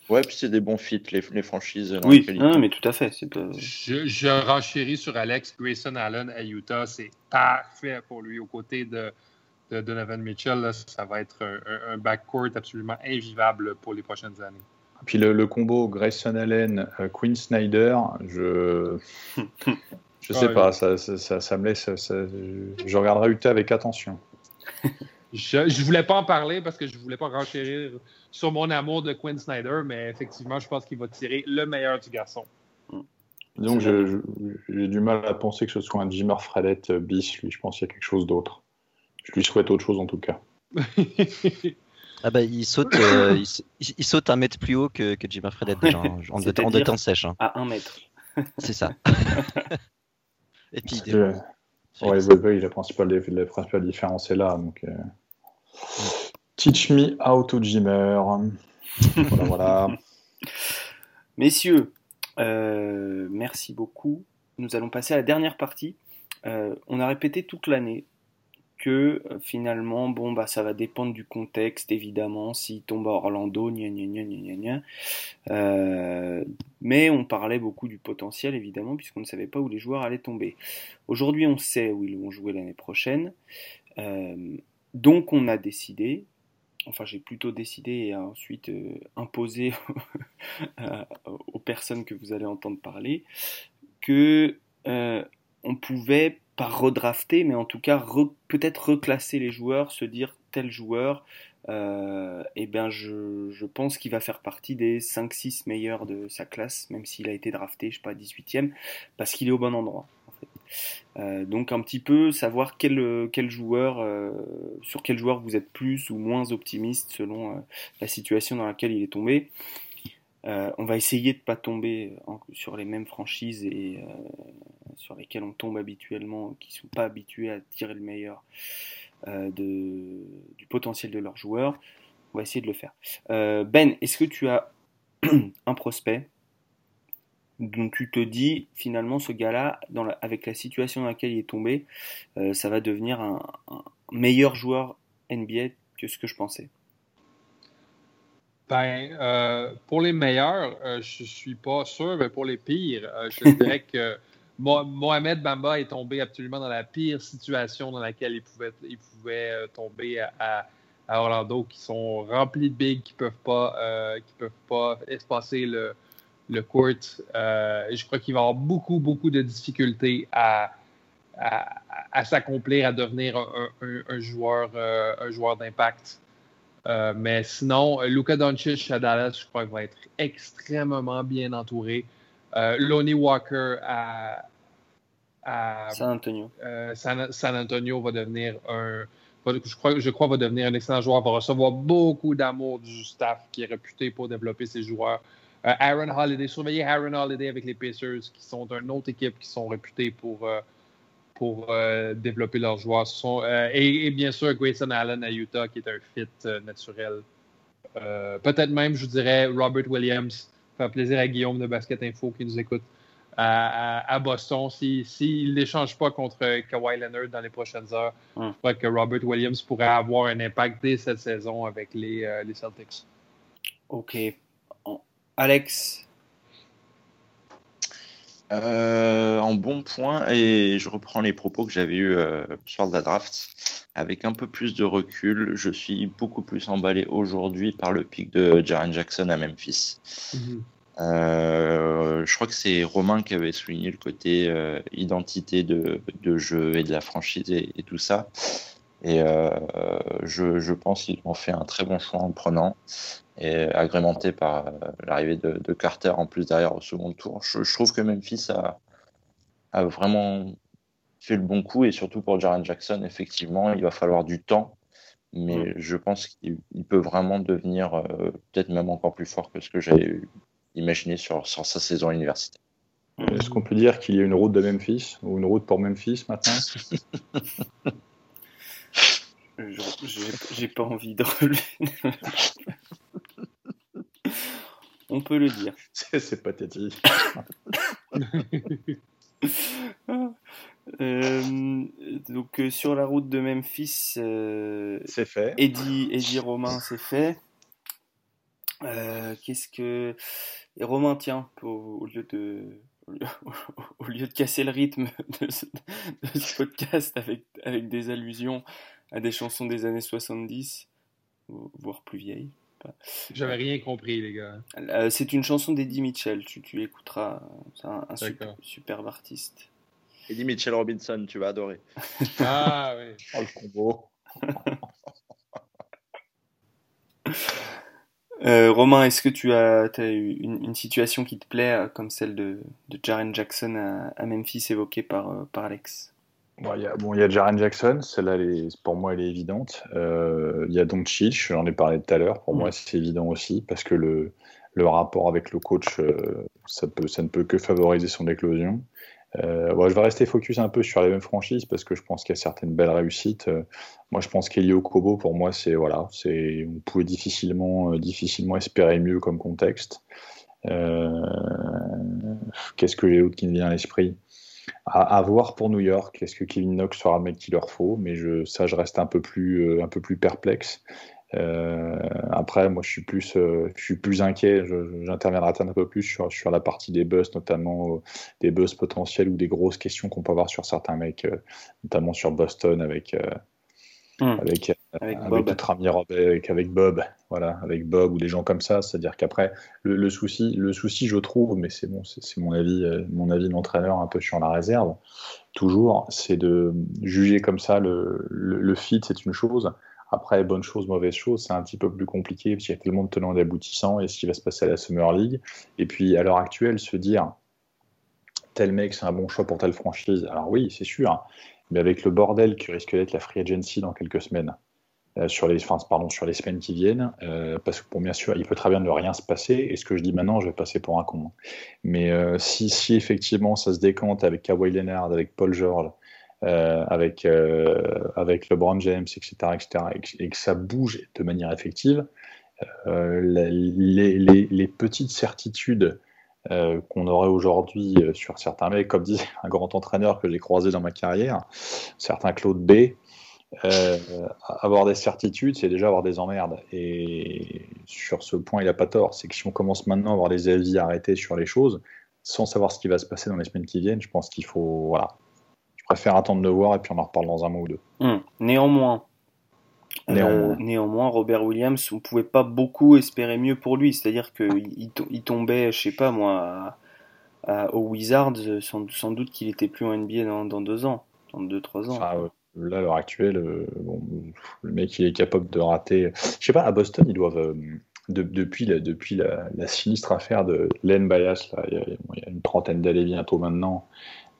[SPEAKER 5] Ouais, puis c'est des bons fits, les, les franchises.
[SPEAKER 2] Oui, non, mais tout à fait. Pas...
[SPEAKER 6] Je, je renchéris sur Alex Grayson Allen à Utah. C'est parfait pour lui. Aux côtés de, de Donovan Mitchell, là, ça va être un, un, backcourt absolument invivable pour les prochaines années.
[SPEAKER 3] Puis le, le combo Grayson Allen, euh, Quinn Snyder, je je sais pas, ça, ça, ça, me laisse. je regarderai Utah avec attention.
[SPEAKER 6] Je ne voulais pas en parler parce que je voulais pas renchérir sur mon amour de Quinn Snyder, mais effectivement, je pense qu'il va tirer le meilleur du garçon.
[SPEAKER 3] Donc j'ai du mal à penser que ce soit un Jimmer Fredette bis, lui. Je pense qu'il y a quelque chose d'autre. Je lui souhaite autre chose en tout cas.
[SPEAKER 4] Ah bah il saute, euh, il, il, saute un mètre plus haut que, que Jimmy Fredette déjà, hein, en, en, en deux temps sèche. Hein.
[SPEAKER 2] À un mètre.
[SPEAKER 4] C'est ça.
[SPEAKER 3] Et puis, ouais, différence est là. Euh... Teach me how to voilà, voilà.
[SPEAKER 2] Messieurs, euh, merci beaucoup. Nous allons passer à la dernière partie. Euh, on a répété toute l'année que euh, finalement, bon, bah, ça va dépendre du contexte, évidemment, s'il tombe à Orlando, gna gna gna gna gna. Euh, mais on parlait beaucoup du potentiel, évidemment, puisqu'on ne savait pas où les joueurs allaient tomber. Aujourd'hui, on sait où ils vont jouer l'année prochaine. Euh, donc, on a décidé, enfin, j'ai plutôt décidé et ensuite imposé aux personnes que vous allez entendre parler que on pouvait pas redrafter, mais en tout cas re, peut-être reclasser les joueurs, se dire tel joueur, euh, et eh bien je, pense qu'il va faire partie des 5-6 meilleurs de sa classe, même s'il a été drafté, je sais pas, 18e, parce qu'il est au bon endroit. Euh, donc un petit peu savoir quel, quel joueur, euh, sur quel joueur vous êtes plus ou moins optimiste selon euh, la situation dans laquelle il est tombé. Euh, on va essayer de ne pas tomber en, sur les mêmes franchises et euh, sur lesquelles on tombe habituellement, qui ne sont pas habitués à tirer le meilleur euh, du potentiel de leurs joueurs. On va essayer de le faire. Euh, ben, est-ce que tu as un prospect dont tu te dis finalement ce gars-là, avec la situation dans laquelle il est tombé, euh, ça va devenir un meilleur joueur NBA que ce que je pensais?
[SPEAKER 6] Ben, euh, pour les meilleurs, euh, je suis pas sûr, mais pour les pires, euh, je dirais que Mo Mohamed Bamba est tombé absolument dans la pire situation dans laquelle il pouvait, il pouvait tomber à, à, Orlando, qui sont remplis de bigs, qui peuvent pas, qui peuvent pas espacer le, le court. je crois qu'il va avoir beaucoup, beaucoup de difficultés à, à, à s'accomplir, à devenir un, un, un joueur, un joueur d'impact. Euh, mais sinon, Luka Doncic à Dallas, je crois qu'il va être extrêmement bien entouré. Euh, Lonnie Walker à, à
[SPEAKER 2] San Antonio.
[SPEAKER 6] Euh, San, San, Antonio va devenir un. Je crois, je crois va devenir un excellent joueur, va recevoir beaucoup d'amour du staff qui est réputé pour développer ses joueurs. Aaron Holiday, surveillez Aaron Holiday avec les Pacers, qui sont une autre équipe qui sont réputés pour pour euh, développer leurs joueurs. Sont, euh, et, et, bien sûr, Grayson Allen à Utah, qui est un fit euh, naturel. Peut-être même, je dirais, Robert Williams. Faire plaisir à Guillaume de Basket Info qui nous écoute à, à, à Boston. S'il si, si n'échange pas contre Kawhi Leonard dans les prochaines heures, hum. je crois que Robert Williams pourrait avoir un impact dès cette saison avec les, les Celtics.
[SPEAKER 2] OK. Alex,
[SPEAKER 5] euh, en bon point, et je reprends les propos que j'avais eus euh, sur la draft. Avec un peu plus de recul, je suis beaucoup plus emballé aujourd'hui par le pic de Jaren Jackson à Memphis. Mm -hmm. euh, je crois que c'est Romain qui avait souligné le côté euh, identité de, de, jeu et de la franchise et, et tout ça. Et je, je, pense qu'ils ont fait un très bon choix en le prenant. Et agrémenté par l'arrivée de, Carter en plus derrière au second tour. Je, trouve que Memphis a, a, vraiment fait le bon coup et surtout pour Jaren Jackson, effectivement, il va falloir du temps, mais mm. je pense qu'il peut vraiment devenir peut-être même encore plus fort que ce que j'avais imaginé sur, sur sa saison universitaire.
[SPEAKER 3] Est-ce qu'on peut dire qu'il y a une route de Memphis ou une route pour Memphis maintenant?
[SPEAKER 2] J'ai pas envie de relever. On peut le dire.
[SPEAKER 3] C'est pathétique.
[SPEAKER 2] Euh, donc euh, sur la route de Memphis,
[SPEAKER 3] euh, c'est fait.
[SPEAKER 2] Eddie, Eddie Romain, c'est fait. Qu'est-ce que et Romain, tiens, au lieu de au lieu de casser le rythme de ce, podcast avec, avec des allusions à des chansons des années 70, voire plus vieilles.
[SPEAKER 6] J'avais rien compris, les gars.
[SPEAKER 2] Euh, c'est une chanson d'Eddie Mitchell, tu, tu écouteras. C'est un, super, superbe artiste.
[SPEAKER 5] Eddie Mitchell Robinson, tu vas adorer.
[SPEAKER 6] ah oui.
[SPEAKER 3] Oh, le combo.
[SPEAKER 2] Euh, Romain, est-ce que tu as, eu une, situation qui te plaît, euh, comme celle de, de Jaren Jackson à, Memphis évoquée par, euh, par Alex?
[SPEAKER 3] Bon, il y a, bon, y a Jaren Jackson, celle-là, pour moi, elle est évidente. Il y a Doncic, j'en ai parlé tout à l'heure. Pour mm. moi, c'est évident aussi, parce que le, le rapport avec le coach, ça, peut, ça ne peut que favoriser son éclosion. Euh, je vais rester focus un peu sur les mêmes franchises parce que je pense qu'il y a certaines belles réussites. Euh, moi, je pense qu'Elio Kobo, pour moi, c'est voilà, c'est on pouvait difficilement, euh, difficilement espérer mieux comme contexte. Qu'est-ce que j'ai autre qui me vient à l'esprit? À, voir pour New York. Est-ce que Kevin Knox sera le mec qu'il leur faut Mais je, ça, je reste un peu plus, un peu plus perplexe. Euh, après, moi, je suis plus, euh, je suis plus inquiet. J'interviendrai un peu plus sur, sur la partie des buzz, notamment euh, des buzz potentiels ou des grosses questions qu'on peut avoir sur certains mecs, notamment sur Boston avec. Hmm. avec, avec, avec notre ami avec, avec, Bob, voilà, avec Bob ou des gens comme ça. C'est-à-dire qu'après, le, souci, le souci, je trouve, mais c'est bon, c'est mon avis, mon avis d'entraîneur un peu sur la réserve, toujours, c'est de juger comme ça le, le, le fit, c'est une chose. Après, bonne chose, mauvaise chose, c'est un petit peu plus compliqué parce qu'il y a tellement de tenants d'aboutissants et ce qui va se passer à la Summer League. Et puis, à l'heure actuelle, se dire tel mec, c'est un bon choix pour telle franchise. Alors oui, c'est sûr, mais avec le bordel qui risque d'être la free agency dans quelques semaines, euh, sur, les, pardon, sur les semaines qui viennent, euh, parce que bon, bien sûr, il peut très bien ne rien se passer, et ce que je dis maintenant, je vais passer pour un con. Mais euh, si, si effectivement ça se décante avec Kawhi Leonard, avec Paul George, avec, avec LeBron James, etc., etc., et que, ça bouge de manière effective, les, petites certitudes qu'on aurait aujourd'hui sur certains mecs, comme disait un grand entraîneur que j'ai croisé dans ma carrière, certains Claude B, avoir des certitudes, c'est déjà avoir des emmerdes. Et sur ce point, il n'a pas tort. C'est que si on commence maintenant à avoir des avis arrêtés sur les choses, sans savoir ce qui va se passer dans les semaines qui viennent, je pense qu'il faut, voilà, préfère attendre de voir et puis on en reparle dans un mois ou deux.
[SPEAKER 2] Hum. Néanmoins, euh, néanmoins. Robert Williams, on pouvait pas beaucoup espérer mieux pour lui. C'est-à-dire qu'il il tombait, je sais pas moi, au Wizards, sans, doute qu'il était plus en NBA dans, deux ans, dans deux, trois ans.
[SPEAKER 3] Là, à l'heure actuelle, euh, le mec, il est capable de rater. Je sais pas, à Boston, ils doivent. Euh, depuis, la, depuis la, sinistre affaire de Len Bias, il, y a, une trentaine d'années bientôt maintenant,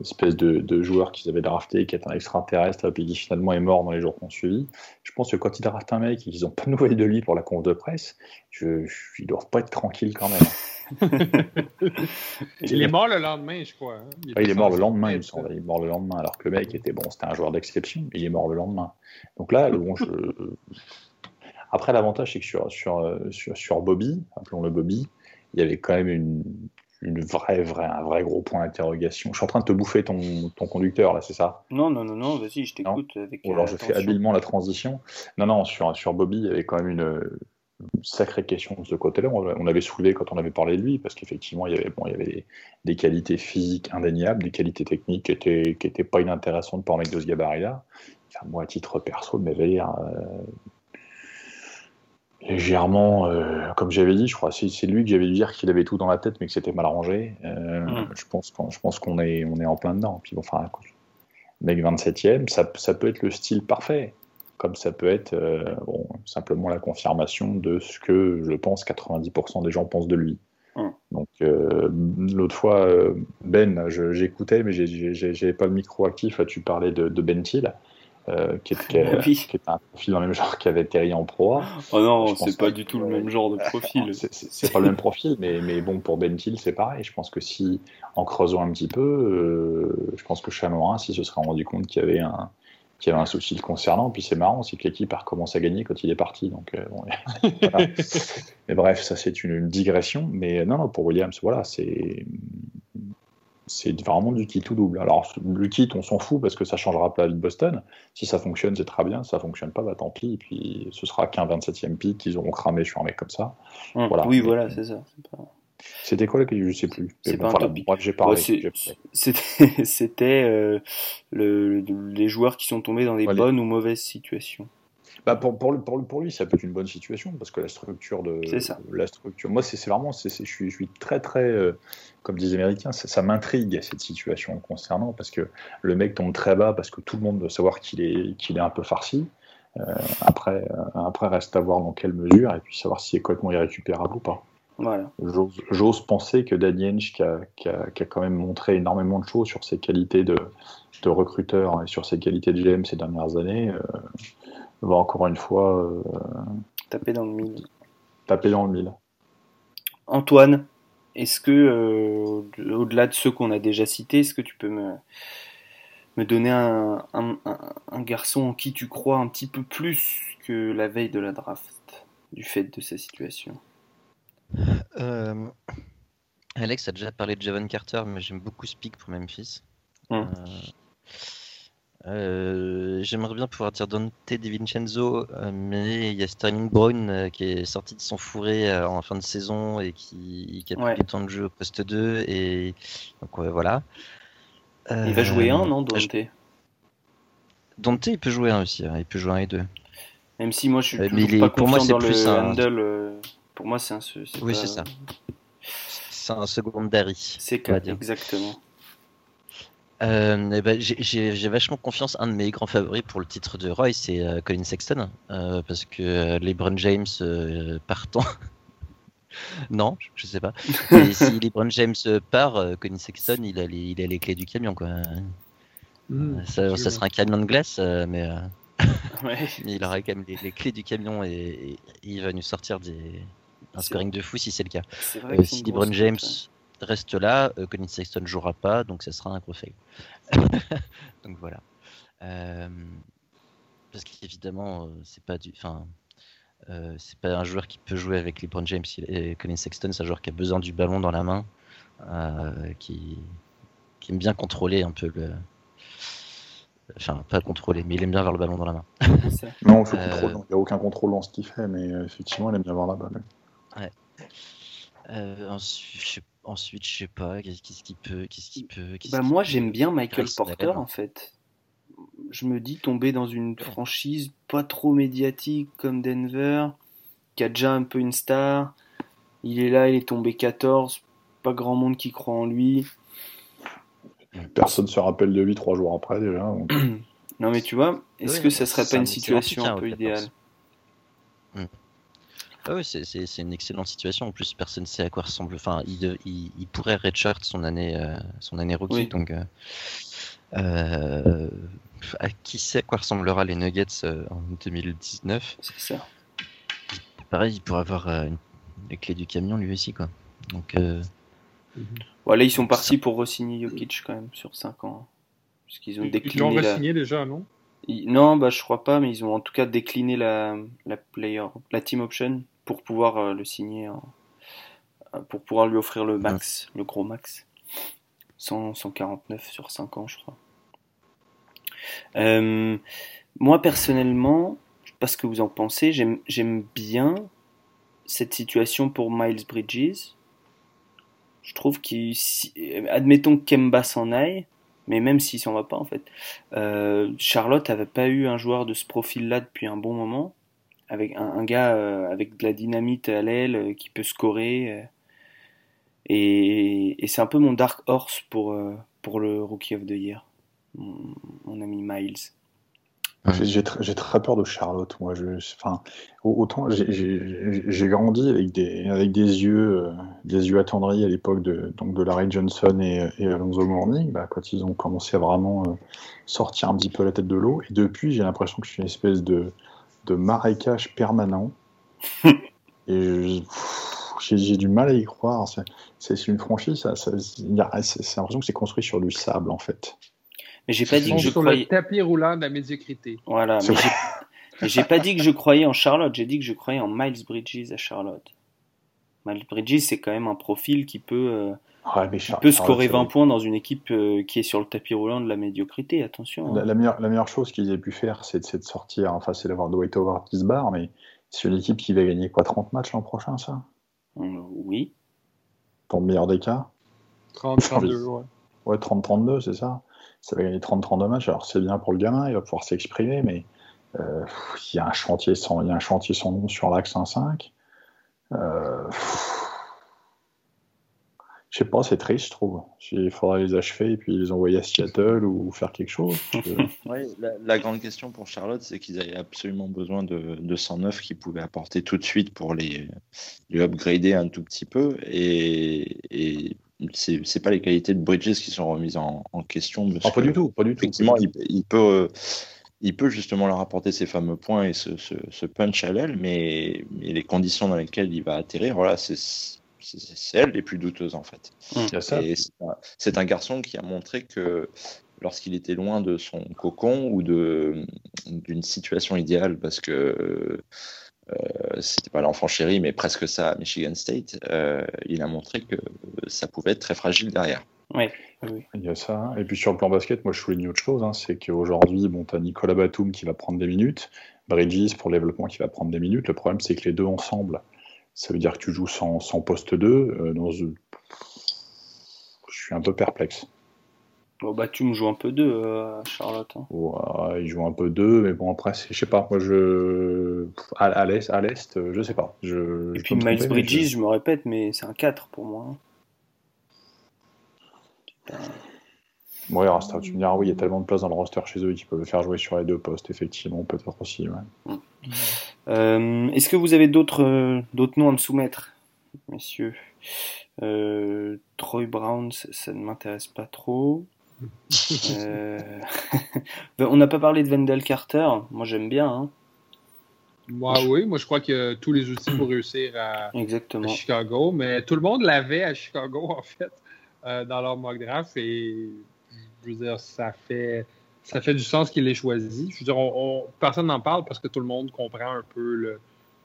[SPEAKER 3] espèce de, joueur qu'ils avaient drafté, qui est un extraterrestre, et qui finalement est mort dans les jours qui ont suivi. Je pense que quand ils draftent un mec et qu'ils n'ont pas de nouvelles de lui pour la conf de presse, je, ils doivent pas être tranquilles quand même.
[SPEAKER 6] il est mort le lendemain, je crois. Hein.
[SPEAKER 3] Il, est mort le lendemain, il me semble. Il est mort le lendemain, alors que le mec était bon, c'était un joueur d'exception, mais il est mort le lendemain. Donc là, bon, je... après l'avantage, c'est que sur, sur, sur, sur Bobby, appelons-le Bobby, il y avait quand même une une vraie, vraie, un vrai gros point d'interrogation. Je suis en train de te bouffer ton, ton conducteur, là, c'est ça?
[SPEAKER 2] Non, non, non, non, vas-y, je t'écoute. Avec,
[SPEAKER 3] alors, je fais habilement la transition. Non, non, sur, sur Bobby, il y avait quand même une, sacrée question de ce côté-là. On avait soulevé quand on avait parlé de lui, parce qu'effectivement, il y avait, bon, il y avait des, qualités physiques indéniables, des qualités techniques qui n'étaient qui étaient pas inintéressantes pour un mec de ce gabarit-là. Enfin, moi, à titre perso, de m'éveiller, légèrement, euh, comme j'avais dit, je crois, c'est lui que j'avais dit dire qu'il avait tout dans la tête, mais que c'était mal arrangé. Euh, mm. Je pense, je pense qu'on est, on est en plein dedans. Puis bon, enfin, mec 27e, ça, ça, peut être le style parfait. Comme ça peut être bon, simplement la confirmation de ce que je pense 90% des gens pensent de lui. Hum. Donc l'autre fois, Ben, j'écoutais, mais j'avais pas le micro actif. Tu parlais de, de Ben Thiel. Euh, qui, est, un profil dans le même genre qu'avait Terry en proie.
[SPEAKER 2] Oh non, c'est pas du tout le même genre de profil.
[SPEAKER 3] c'est pas le même profil, mais, mais bon, pour Ben Thiel, c'est pareil. Je pense que si, en creusant un petit peu, euh, je pense que Chamorin, si se serait rendu compte qu'il y avait un, qu'il y avait un souci le concernant, puis c'est marrant, c'est que l'équipe a recommencé à gagner quand il est parti. Donc, euh, Mais bref, ça c'est une, une, digression. Mais non, non, pour Williams, voilà, c'est c'est vraiment du kit tout double. Alors, le kit, on s'en fout parce que ça changera pas la vie de Boston. Si ça fonctionne, c'est très bien. Si ça fonctionne pas, bah tant pis. Et puis, ce sera qu'un 27e pick qu'ils auront cramé sur un mec comme ça.
[SPEAKER 2] Hum, voilà. Oui, voilà, c'est ça.
[SPEAKER 3] C'était quoi que je sais plus.
[SPEAKER 2] C'est pas un j'ai parlé. C'était euh, les joueurs qui sont tombés dans des bonnes ou mauvaises situations.
[SPEAKER 3] Bah pour, pour, pour, pour, lui, ça peut être une bonne situation parce que la structure de.
[SPEAKER 2] Ça.
[SPEAKER 3] La structure. Moi, c'est vraiment. je, suis, je suis très, très. Euh, comme disent les Américains, ça, m'intrigue cette situation concernant parce que le mec tombe très bas parce que tout le monde doit savoir qu'il est, qu'il est un peu farci. Euh, après, après, reste à voir dans quelle mesure et puis savoir s'il est complètement irrécupérable ou pas.
[SPEAKER 2] Voilà.
[SPEAKER 3] J'ose penser que Danny qui a, qui, a, qui a, quand même montré énormément de choses sur ses qualités de, de recruteur et sur ses qualités de GM ces dernières années, va encore une fois euh,
[SPEAKER 2] taper dans le mille.
[SPEAKER 3] Taper dans le mille.
[SPEAKER 2] Antoine, est-ce que, euh, au-delà de ceux qu'on a déjà cités, est-ce que tu peux me, me donner un, un, garçon en qui tu crois un petit peu plus que la veille de la draft, du fait de sa situation?
[SPEAKER 4] Euh, Alex a déjà parlé de Javon Carter, mais j'aime beaucoup Speak pour Memphis. Hum. Euh, j'aimerais bien pouvoir dire Dante De Vincenzo, euh, mais il y a Sterling Brown euh, qui est sorti de son fourré en fin de saison et qui, a pris du temps de jeu au poste 2. Et donc voilà.
[SPEAKER 2] il va jouer un, non, Dante?
[SPEAKER 4] Dante, il peut jouer un aussi, hein, il peut jouer un et deux.
[SPEAKER 2] Même si moi je suis pas pour moi, c'est plus un... handle. Pour moi, c'est un.
[SPEAKER 4] Oui, c'est ça. C'est un secondary.
[SPEAKER 2] C'est exactement.
[SPEAKER 4] Euh, eh ben, j'ai vachement confiance. Un de mes grands favoris pour le titre de Roy, c'est euh, Colin Sexton. Euh, parce que LeBron James partant. non, je sais pas. Et si LeBron James part, Colin Sexton, il a, les, il a les clés du camion. Quoi. Mmh, ça, sera un camion de glace, mais, mais il aura quand même les, clés du camion et, il va nous sortir des, un scoring de fou si c'est le cas. si LeBron James reste là, euh, Colin Sexton jouera pas, donc ça sera un gros fail. donc voilà. Euh, parce qu'évidemment, euh, c'est pas du, enfin, c'est pas un joueur qui peut jouer avec LeBron James et Colin Sexton, c'est un joueur qui a besoin du ballon dans la main, qui, qui aime bien contrôler un peu le, enfin pas contrôler, mais il aime bien avoir le ballon dans la main.
[SPEAKER 3] non, il n'y a aucun contrôle dans ce qu'il fait, mais effectivement, il aime bien avoir la balle.
[SPEAKER 4] Ouais. ensuite, Ensuite, je sais pas, qu'est-ce qui peut. Qu'est-ce qui peut
[SPEAKER 2] bah, moi, j'aime bien Michael Porter, en fait. Je me dis tomber dans une franchise pas trop médiatique comme Denver, qui a déjà un peu une star. Il est là, il est tombé 14, pas grand monde qui croit en lui.
[SPEAKER 3] Personne se rappelle de lui trois jours après déjà.
[SPEAKER 2] non mais tu vois, est-ce que ça serait pas une situation un peu idéale?
[SPEAKER 4] Ah oui, c'est une excellente situation. En plus, personne ne sait à quoi ressemble. Enfin, il, il, pourrait redshirt son année, euh, son année rookie. Donc, euh, euh, à qui sait à quoi ressemblera les Nuggets en 2019
[SPEAKER 2] C'est ça.
[SPEAKER 4] Pareil, il pourrait avoir les clés du camion lui aussi, quoi. Donc.
[SPEAKER 2] Voilà, ils sont partis pour re-signer Jokic quand même sur 5 ans. Puisqu'ils ont décliné. Ils
[SPEAKER 6] l'ont re-signé déjà, non?
[SPEAKER 2] Non, bah, je crois pas, mais ils ont en tout cas décliné la, la player, la team option pour pouvoir euh, le signer, euh, pour pouvoir lui offrir le max, le gros max. 149 sur 5 ans, je crois. Euh, moi, personnellement, je sais pas ce que vous en pensez, j'aime bien cette situation pour Miles Bridges. Je trouve qu'il. Admettons que Kemba s'en aille, mais même s'il s'en va pas, en fait. Charlotte avait pas eu un joueur de ce profil-là depuis un bon moment avec un, gars euh, avec de la dynamite à l'aile euh, qui peut scorer. Euh. et, c'est un peu mon dark horse pour, pour le Rookie of the Year, mon, ami Miles.
[SPEAKER 3] J'ai très peur de Charlotte. Moi, je, enfin, autant j'ai grandi avec des, avec des yeux, euh, des yeux attendris à l'époque de, donc de Larry Johnson et, et Alonso Morning, bah, quand ils ont commencé à vraiment euh, sortir un petit peu la tête de l'eau. Et depuis, j'ai l'impression que je suis une espèce de, de marécage permanent. et j'ai du mal à y croire. C'est une franchise, c'est l'impression que c'est construit sur du sable en fait.
[SPEAKER 2] Mais j'ai pas dit que je
[SPEAKER 6] sur
[SPEAKER 2] croyais.
[SPEAKER 6] le tapis roulant de la médiocrité.
[SPEAKER 2] Voilà. Mais j'ai pas dit que je croyais en Charlotte. J'ai dit que je croyais en Miles Bridges à Charlotte. Miles Bridges, c'est quand même un profil qui peut, euh,
[SPEAKER 3] ouais, mais
[SPEAKER 2] qui peut scorer 20 points dans une équipe euh, qui est sur le tapis roulant de la médiocrité. Attention.
[SPEAKER 3] La, la meilleure, la meilleure chose qu'ils aient pu faire, c'est de sortir. Enfin, c'est d'avoir Dwight Howard qui se barre, mais c'est une équipe qui va gagner quoi 30 matchs l'an prochain, ça?
[SPEAKER 2] Euh, Oui.
[SPEAKER 3] Pour le meilleur des cas?
[SPEAKER 6] 30-32, ouais.
[SPEAKER 3] Ouais, 30-32, c'est ça? Ça va gagner 30-32 matchs. Alors c'est bien pour le gamin, il va pouvoir s'exprimer, mais euh, il y a un chantier sans, il y a un chantier sans nom sur l'axe 1-5. Euh, je sais pas, c'est triste, je trouve. Il faudrait les achever et puis les envoyer à Seattle ou faire quelque chose.
[SPEAKER 5] Ouais, la, grande question pour Charlotte, c'est qu'ils avaient absolument besoin de, de 109 qu'ils pouvaient apporter tout de suite pour les, upgrader un tout petit peu. Et c'est c'est pas les qualités de Bridges qui sont remises en, en question. parce
[SPEAKER 3] Ah, pas
[SPEAKER 5] que,
[SPEAKER 3] du tout, pas du tout.
[SPEAKER 5] Effectivement, il, il peut, euh, il peut justement leur apporter ces fameux points et ce, ce, ce punch à l'aile, mais, mais les conditions dans lesquelles il va atterrir, voilà, c'est c'est- c'est elles les plus douteuses en fait. Et c'est un- c'est un garçon qui a montré que lorsqu'il était loin de son cocon ou de d'une situation idéale, parce que euh, c'était pas l'enfant chéri, mais presque ça à Michigan State, euh, il a montré que ça pouvait être très fragile derrière.
[SPEAKER 2] Ouais. Oui.
[SPEAKER 3] Il y a ça. Et puis sur le plan basket, moi je souligne autre chose, hein, c'est qu'aujourd'hui, bon, tu as Nicolas Batum qui va prendre des minutes, Bridges pour le développement qui va prendre des minutes. Le problème, c'est que les deux ensemble, ça veut dire que tu joues sans, sans poste 2. euh, dans Je suis un peu perplexe.
[SPEAKER 2] Bon, bah, tu me joues un peu d'eux, euh, Charlotte. hein.
[SPEAKER 3] Ouais, il joue un peu 2, mais bon, après, je sais pas. Moi, je. À, à l'Est, à l'Est, euh, je sais pas. Je,
[SPEAKER 2] Et
[SPEAKER 3] je
[SPEAKER 2] puis Miles
[SPEAKER 3] tromper,
[SPEAKER 2] Bridges,
[SPEAKER 3] je-
[SPEAKER 2] je... me répète, mais c'est un 4 pour moi. hein.
[SPEAKER 3] Ouais, Rasta, tu me diras, oui, il y a tellement de place dans le roster chez eux qu'ils peuvent le faire jouer sur les deux postes, effectivement, peut-être aussi. Ouais.
[SPEAKER 2] Euh, Est-ce que vous avez d'autres euh, d'autres noms à me soumettre, messieurs? Troy Brown, ça, ça ne m'intéresse pas trop. Euh, On n'a pas parlé de Wendell Carter. Moi, j'aime bien. hein.
[SPEAKER 6] Moi, oui, moi je crois que tous les outils pour réussir à. Chicago, mais tout le monde l'avait à Chicago en fait euh, dans leur mock draft et je veux dire ça fait ça fait du sens qu'il l'ait choisi. Je veux dire, on, on- personne n'en parle parce que tout le monde comprend un peu le,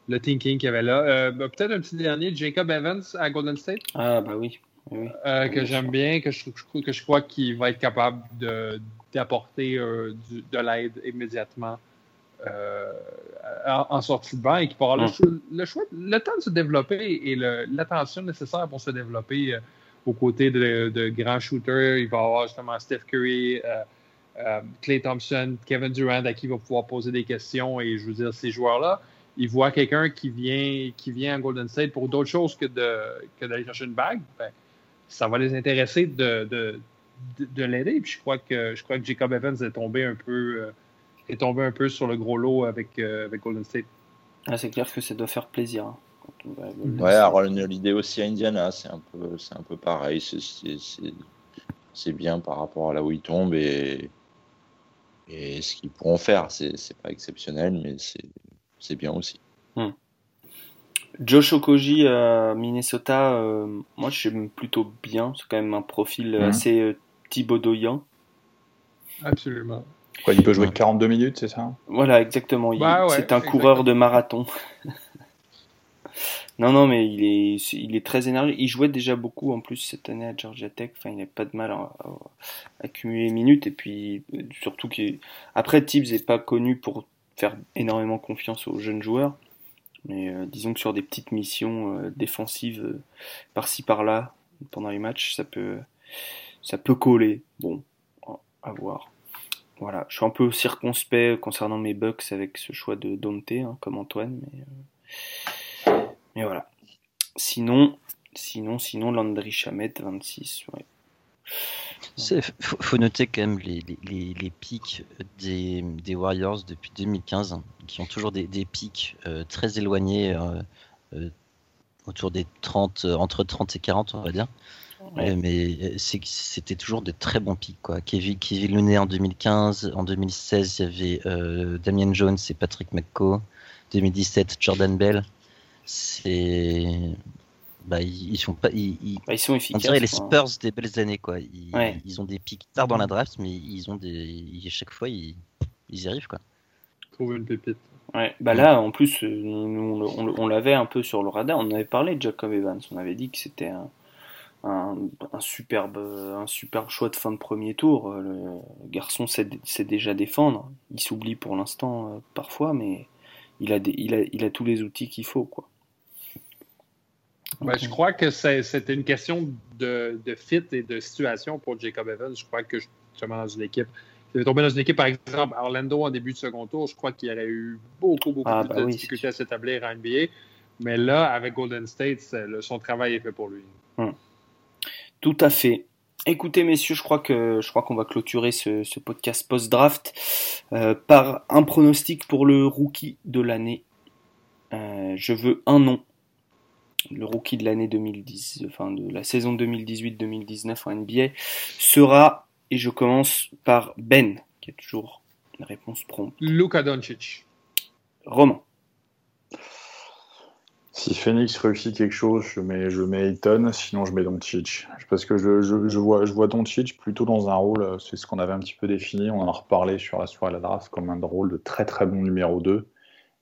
[SPEAKER 6] le thinking qu'il y avait là. Euh, ben, Peut-être un petit dernier, Jacob Evans à Golden State?
[SPEAKER 2] Ah, bah oui. Oui,
[SPEAKER 6] euh, que
[SPEAKER 2] Oui,
[SPEAKER 6] j'aime bien, que je, que je crois qu'il va être capable de- d'apporter euh, du- de l'aide immédiatement euh, en, en sortie de banc et qui pourra le,
[SPEAKER 2] Mm.
[SPEAKER 6] le choix, le temps de se développer et le- l'attention nécessaire pour se développer euh, aux côtés de, de grands shooters. Il va avoir justement Steph Curry, euh, euh, Clay Thompson, Kevin Durant à qui il va pouvoir poser des questions et je veux dire, ces joueurs-là, ils voient quelqu'un qui vient, qui vient à Golden State pour d'autres choses que de- que d'aller chercher une bague. Ben, ça va les intéresser de, de, de, de l'aider. Puis je crois que je crois que Jacob Evans est tombé un peu euh, est tombé un peu sur le gros lot avec, euh, avec Golden State.
[SPEAKER 2] Ah, c'est clair que ça doit faire plaisir. hein, quand on va à Golden
[SPEAKER 5] Ouais. Aaron Holiday aussi à Indiana, c'est un peu, c'est un peu pareil. C'est- C'est c'est- c'est bien par rapport à là où ils tombent et, et ce qu'ils pourront faire. C'est c'est pas exceptionnel, mais c'est c'est bien aussi.
[SPEAKER 2] Josh Okoji à Minnesota, euh, moi j'aime plutôt bien. C'est quand même un profil
[SPEAKER 3] Mhm.
[SPEAKER 2] assez euh, thibaudoyant.
[SPEAKER 6] Absolument.
[SPEAKER 3] Quoi, il peut jouer 42 minutes, c'est ça?
[SPEAKER 2] Voilà, exactement. Il-
[SPEAKER 6] Bah ouais,
[SPEAKER 2] c'est un
[SPEAKER 6] exactement.
[SPEAKER 2] coureur de marathon. non, non, mais il est, il est très énergique. Il jouait déjà beaucoup en plus cette année à Georgia Tech. Enfin, il n'a pas de mal à, à- à accumuler les minutes. Et puis, euh, surtout qu'il. Après, Tibbs n'est pas connu pour faire énormément confiance aux jeunes joueurs. Mais euh, disons que sur des petites missions euh, défensives euh, par-ci par-là, pendant les matchs, ça peut, ça peut coller. Bon, à voir. Voilà, je suis un peu circonspect concernant mes Bucks avec ce choix de Dante, hein, comme Antoine, mais, euh, mais voilà. Sinon, sinon, sinon, Landry Chamette, 26, ouais.
[SPEAKER 4] Il faut, noter quand même les, les, les, pics des, des, Warriors depuis 2015, qui ont toujours des, des pics euh, très éloignés, euh, euh, autour des 30, entre 30 et 40, on va dire. mais c'était toujours de très bons pics. Quoi. Kevin, Kevin Looney en 2015, en 2016, il y avait Damien Jones et Patrick McCaw, 2017, Jordan Bell. C'est bah, ils, sont pas, ils,
[SPEAKER 2] bah, ils, sont efficaces.
[SPEAKER 4] On dirait les Spurs des belles années, quoi. Ils, ils, ont des pics tard dans la draft, mais ils ont des, chaque fois, ils, y arrivent, quoi.
[SPEAKER 6] Trouver une pépite.
[SPEAKER 2] Ouais, bah là, en plus, euh, nous, on, l'avait un peu sur le radar. On avait parlé de Jacob Evans. On avait dit que c'était un, un, superbe, un superbe choix de fin de premier tour. Euh, le garçon sait, déjà défendre. Il s'oublie pour l'instant euh, parfois, mais il a, il, a, il a tous les outils qu'il faut, quoi.
[SPEAKER 6] Ben, je crois que c'était une question de, fit et de situation pour Jacob Evans. Je crois que justement dans une équipe. Il avait tombé dans une équipe, par exemple, Orlando en début de second tour, je crois qu'il aurait eu beaucoup, beaucoup ah, bah de difficultés à s'établir en NBA. Mais là, avec Golden State, son travail est fait pour lui.
[SPEAKER 2] Hum. Tout à fait. Écoutez, messieurs, je crois que je crois qu'on va clôturer ce, podcast post-draft euh, par un pronostic pour le rookie de l'année. Euh, je veux un nom le rookie de l'année 2010, enfin de la saison 2018-2019 en NBA, sera, et je commence par Ben, qui a toujours une réponse prompte.
[SPEAKER 6] Luka Doncic.
[SPEAKER 2] Roman.
[SPEAKER 3] Si Phoenix réussit quelque chose, je mets, je mets Ayton, sinon je mets Doncic. Parce que je, je, vois, je vois Doncic plutôt dans un rôle, c'est ce qu'on avait un petit peu défini, on en a reparlé sur la soirée à la draft, comme un rôle de très très bon numéro 2.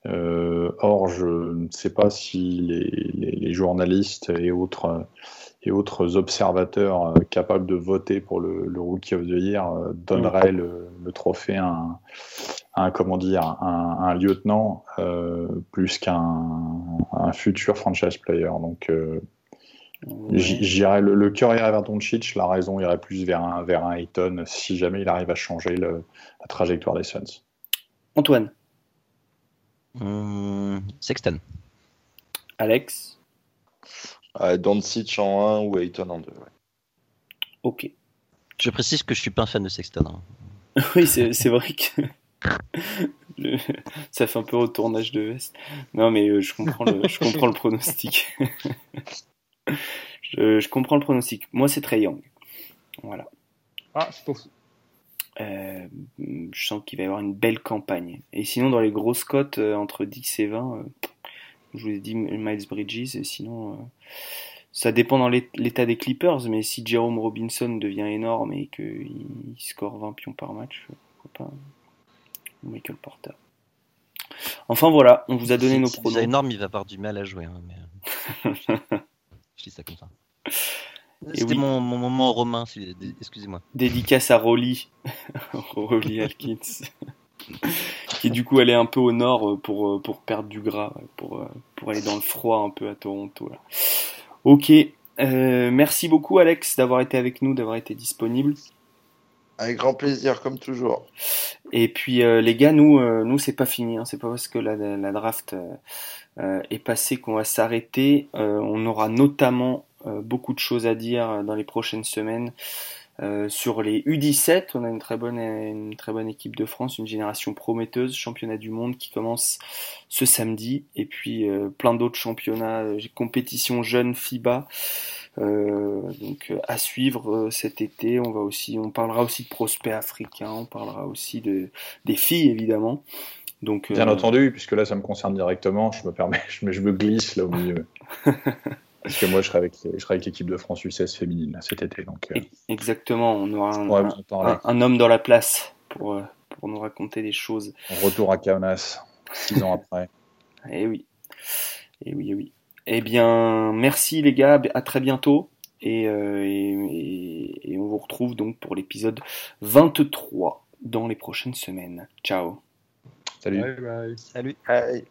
[SPEAKER 3] Euh, or, je ne sais pas si les, journalistes et autres, et autres observateurs euh, capables de voter pour le, Rookie of the Year euh, donneraient le, trophée à un, comment dire, un, lieutenant plus qu'un futur franchise player. Donc, j'irais le, cœur irait vers Doncic, la raison irait plus vers un, vers un Ayton si jamais il arrive à changer la trajectoire des Suns.
[SPEAKER 2] Antoine
[SPEAKER 4] Hum, Sexton.
[SPEAKER 2] Alex
[SPEAKER 5] euh, Doncic en 1 ou Ayton en 2.
[SPEAKER 2] Ok.
[SPEAKER 4] Je précise que je suis pas un fan de Sexton. Hein.
[SPEAKER 2] oui, c'est vrai que ça fait un peu retournage de veste. Non, mais euh, je, comprends le, je comprends le pronostic. je, je, comprends le pronostic. Moi, c'est très Young. Voilà.
[SPEAKER 6] Ah, c'est fou.
[SPEAKER 2] Euh, je sens qu'il va y avoir une belle campagne. Et sinon, dans les grosses cotes, euh, entre 10 et 20, euh, je vous ai dit Miles Bridges, et sinon, ça dépend dans l'état des Clippers, mais si Jerome Robinson devient énorme et qu'il score 20 pions par match, pourquoi pas Michael Porter. Enfin voilà, on vous a donné nos pronoms.
[SPEAKER 4] Si énorme, il va avoir du mal à jouer. Hein, mais... je dis ça comme ça. C'était mon, moment romain, excusez-moi.
[SPEAKER 2] Dédicace à Rolly, Rolly Alkins, qui du coup allait un peu au nord euh, pour, euh, pour perdre du gras, pour, euh, pour aller dans le froid un peu à Toronto. Là. Ok, merci beaucoup Alex d'avoir été avec nous, d'avoir été disponible.
[SPEAKER 5] Avec grand plaisir, comme toujours.
[SPEAKER 2] Et puis les gars, nous, nous c'est pas fini, hein. c'est pas parce que la, la draft est passée qu'on va s'arrêter. on aura notamment euh, beaucoup de choses à dire euh, dans les prochaines semaines. Euh, sur les U17, on a une très bonne une très bonne équipe de France, une génération prometteuse, championnat du monde qui commence ce samedi, et puis plein d'autres championnats, compétitions jeunes FIBA. donc à suivre cet été. On va aussi, on parlera aussi de prospects africains, on parlera aussi de des filles évidemment. Donc
[SPEAKER 3] bien entendu, puisque là ça me concerne directement, je me permets, je me, je me glisse là au milieu. Parce que moi, je serai avec, avec l'équipe de France U16 féminine cet été. Donc,
[SPEAKER 2] euh, Exactement, on aura un, homme dans la place pour, euh, pour nous raconter des choses.
[SPEAKER 3] Retour à Kaunas, six ans après.
[SPEAKER 2] Eh oui, eh oui, eh oui. Eh bien, merci les gars, à très bientôt. Et, euh, et, et on vous retrouve donc pour l'épisode 23 dans les prochaines semaines. Ciao.
[SPEAKER 3] Salut.
[SPEAKER 6] Bye bye.
[SPEAKER 4] Salut.
[SPEAKER 5] Bye.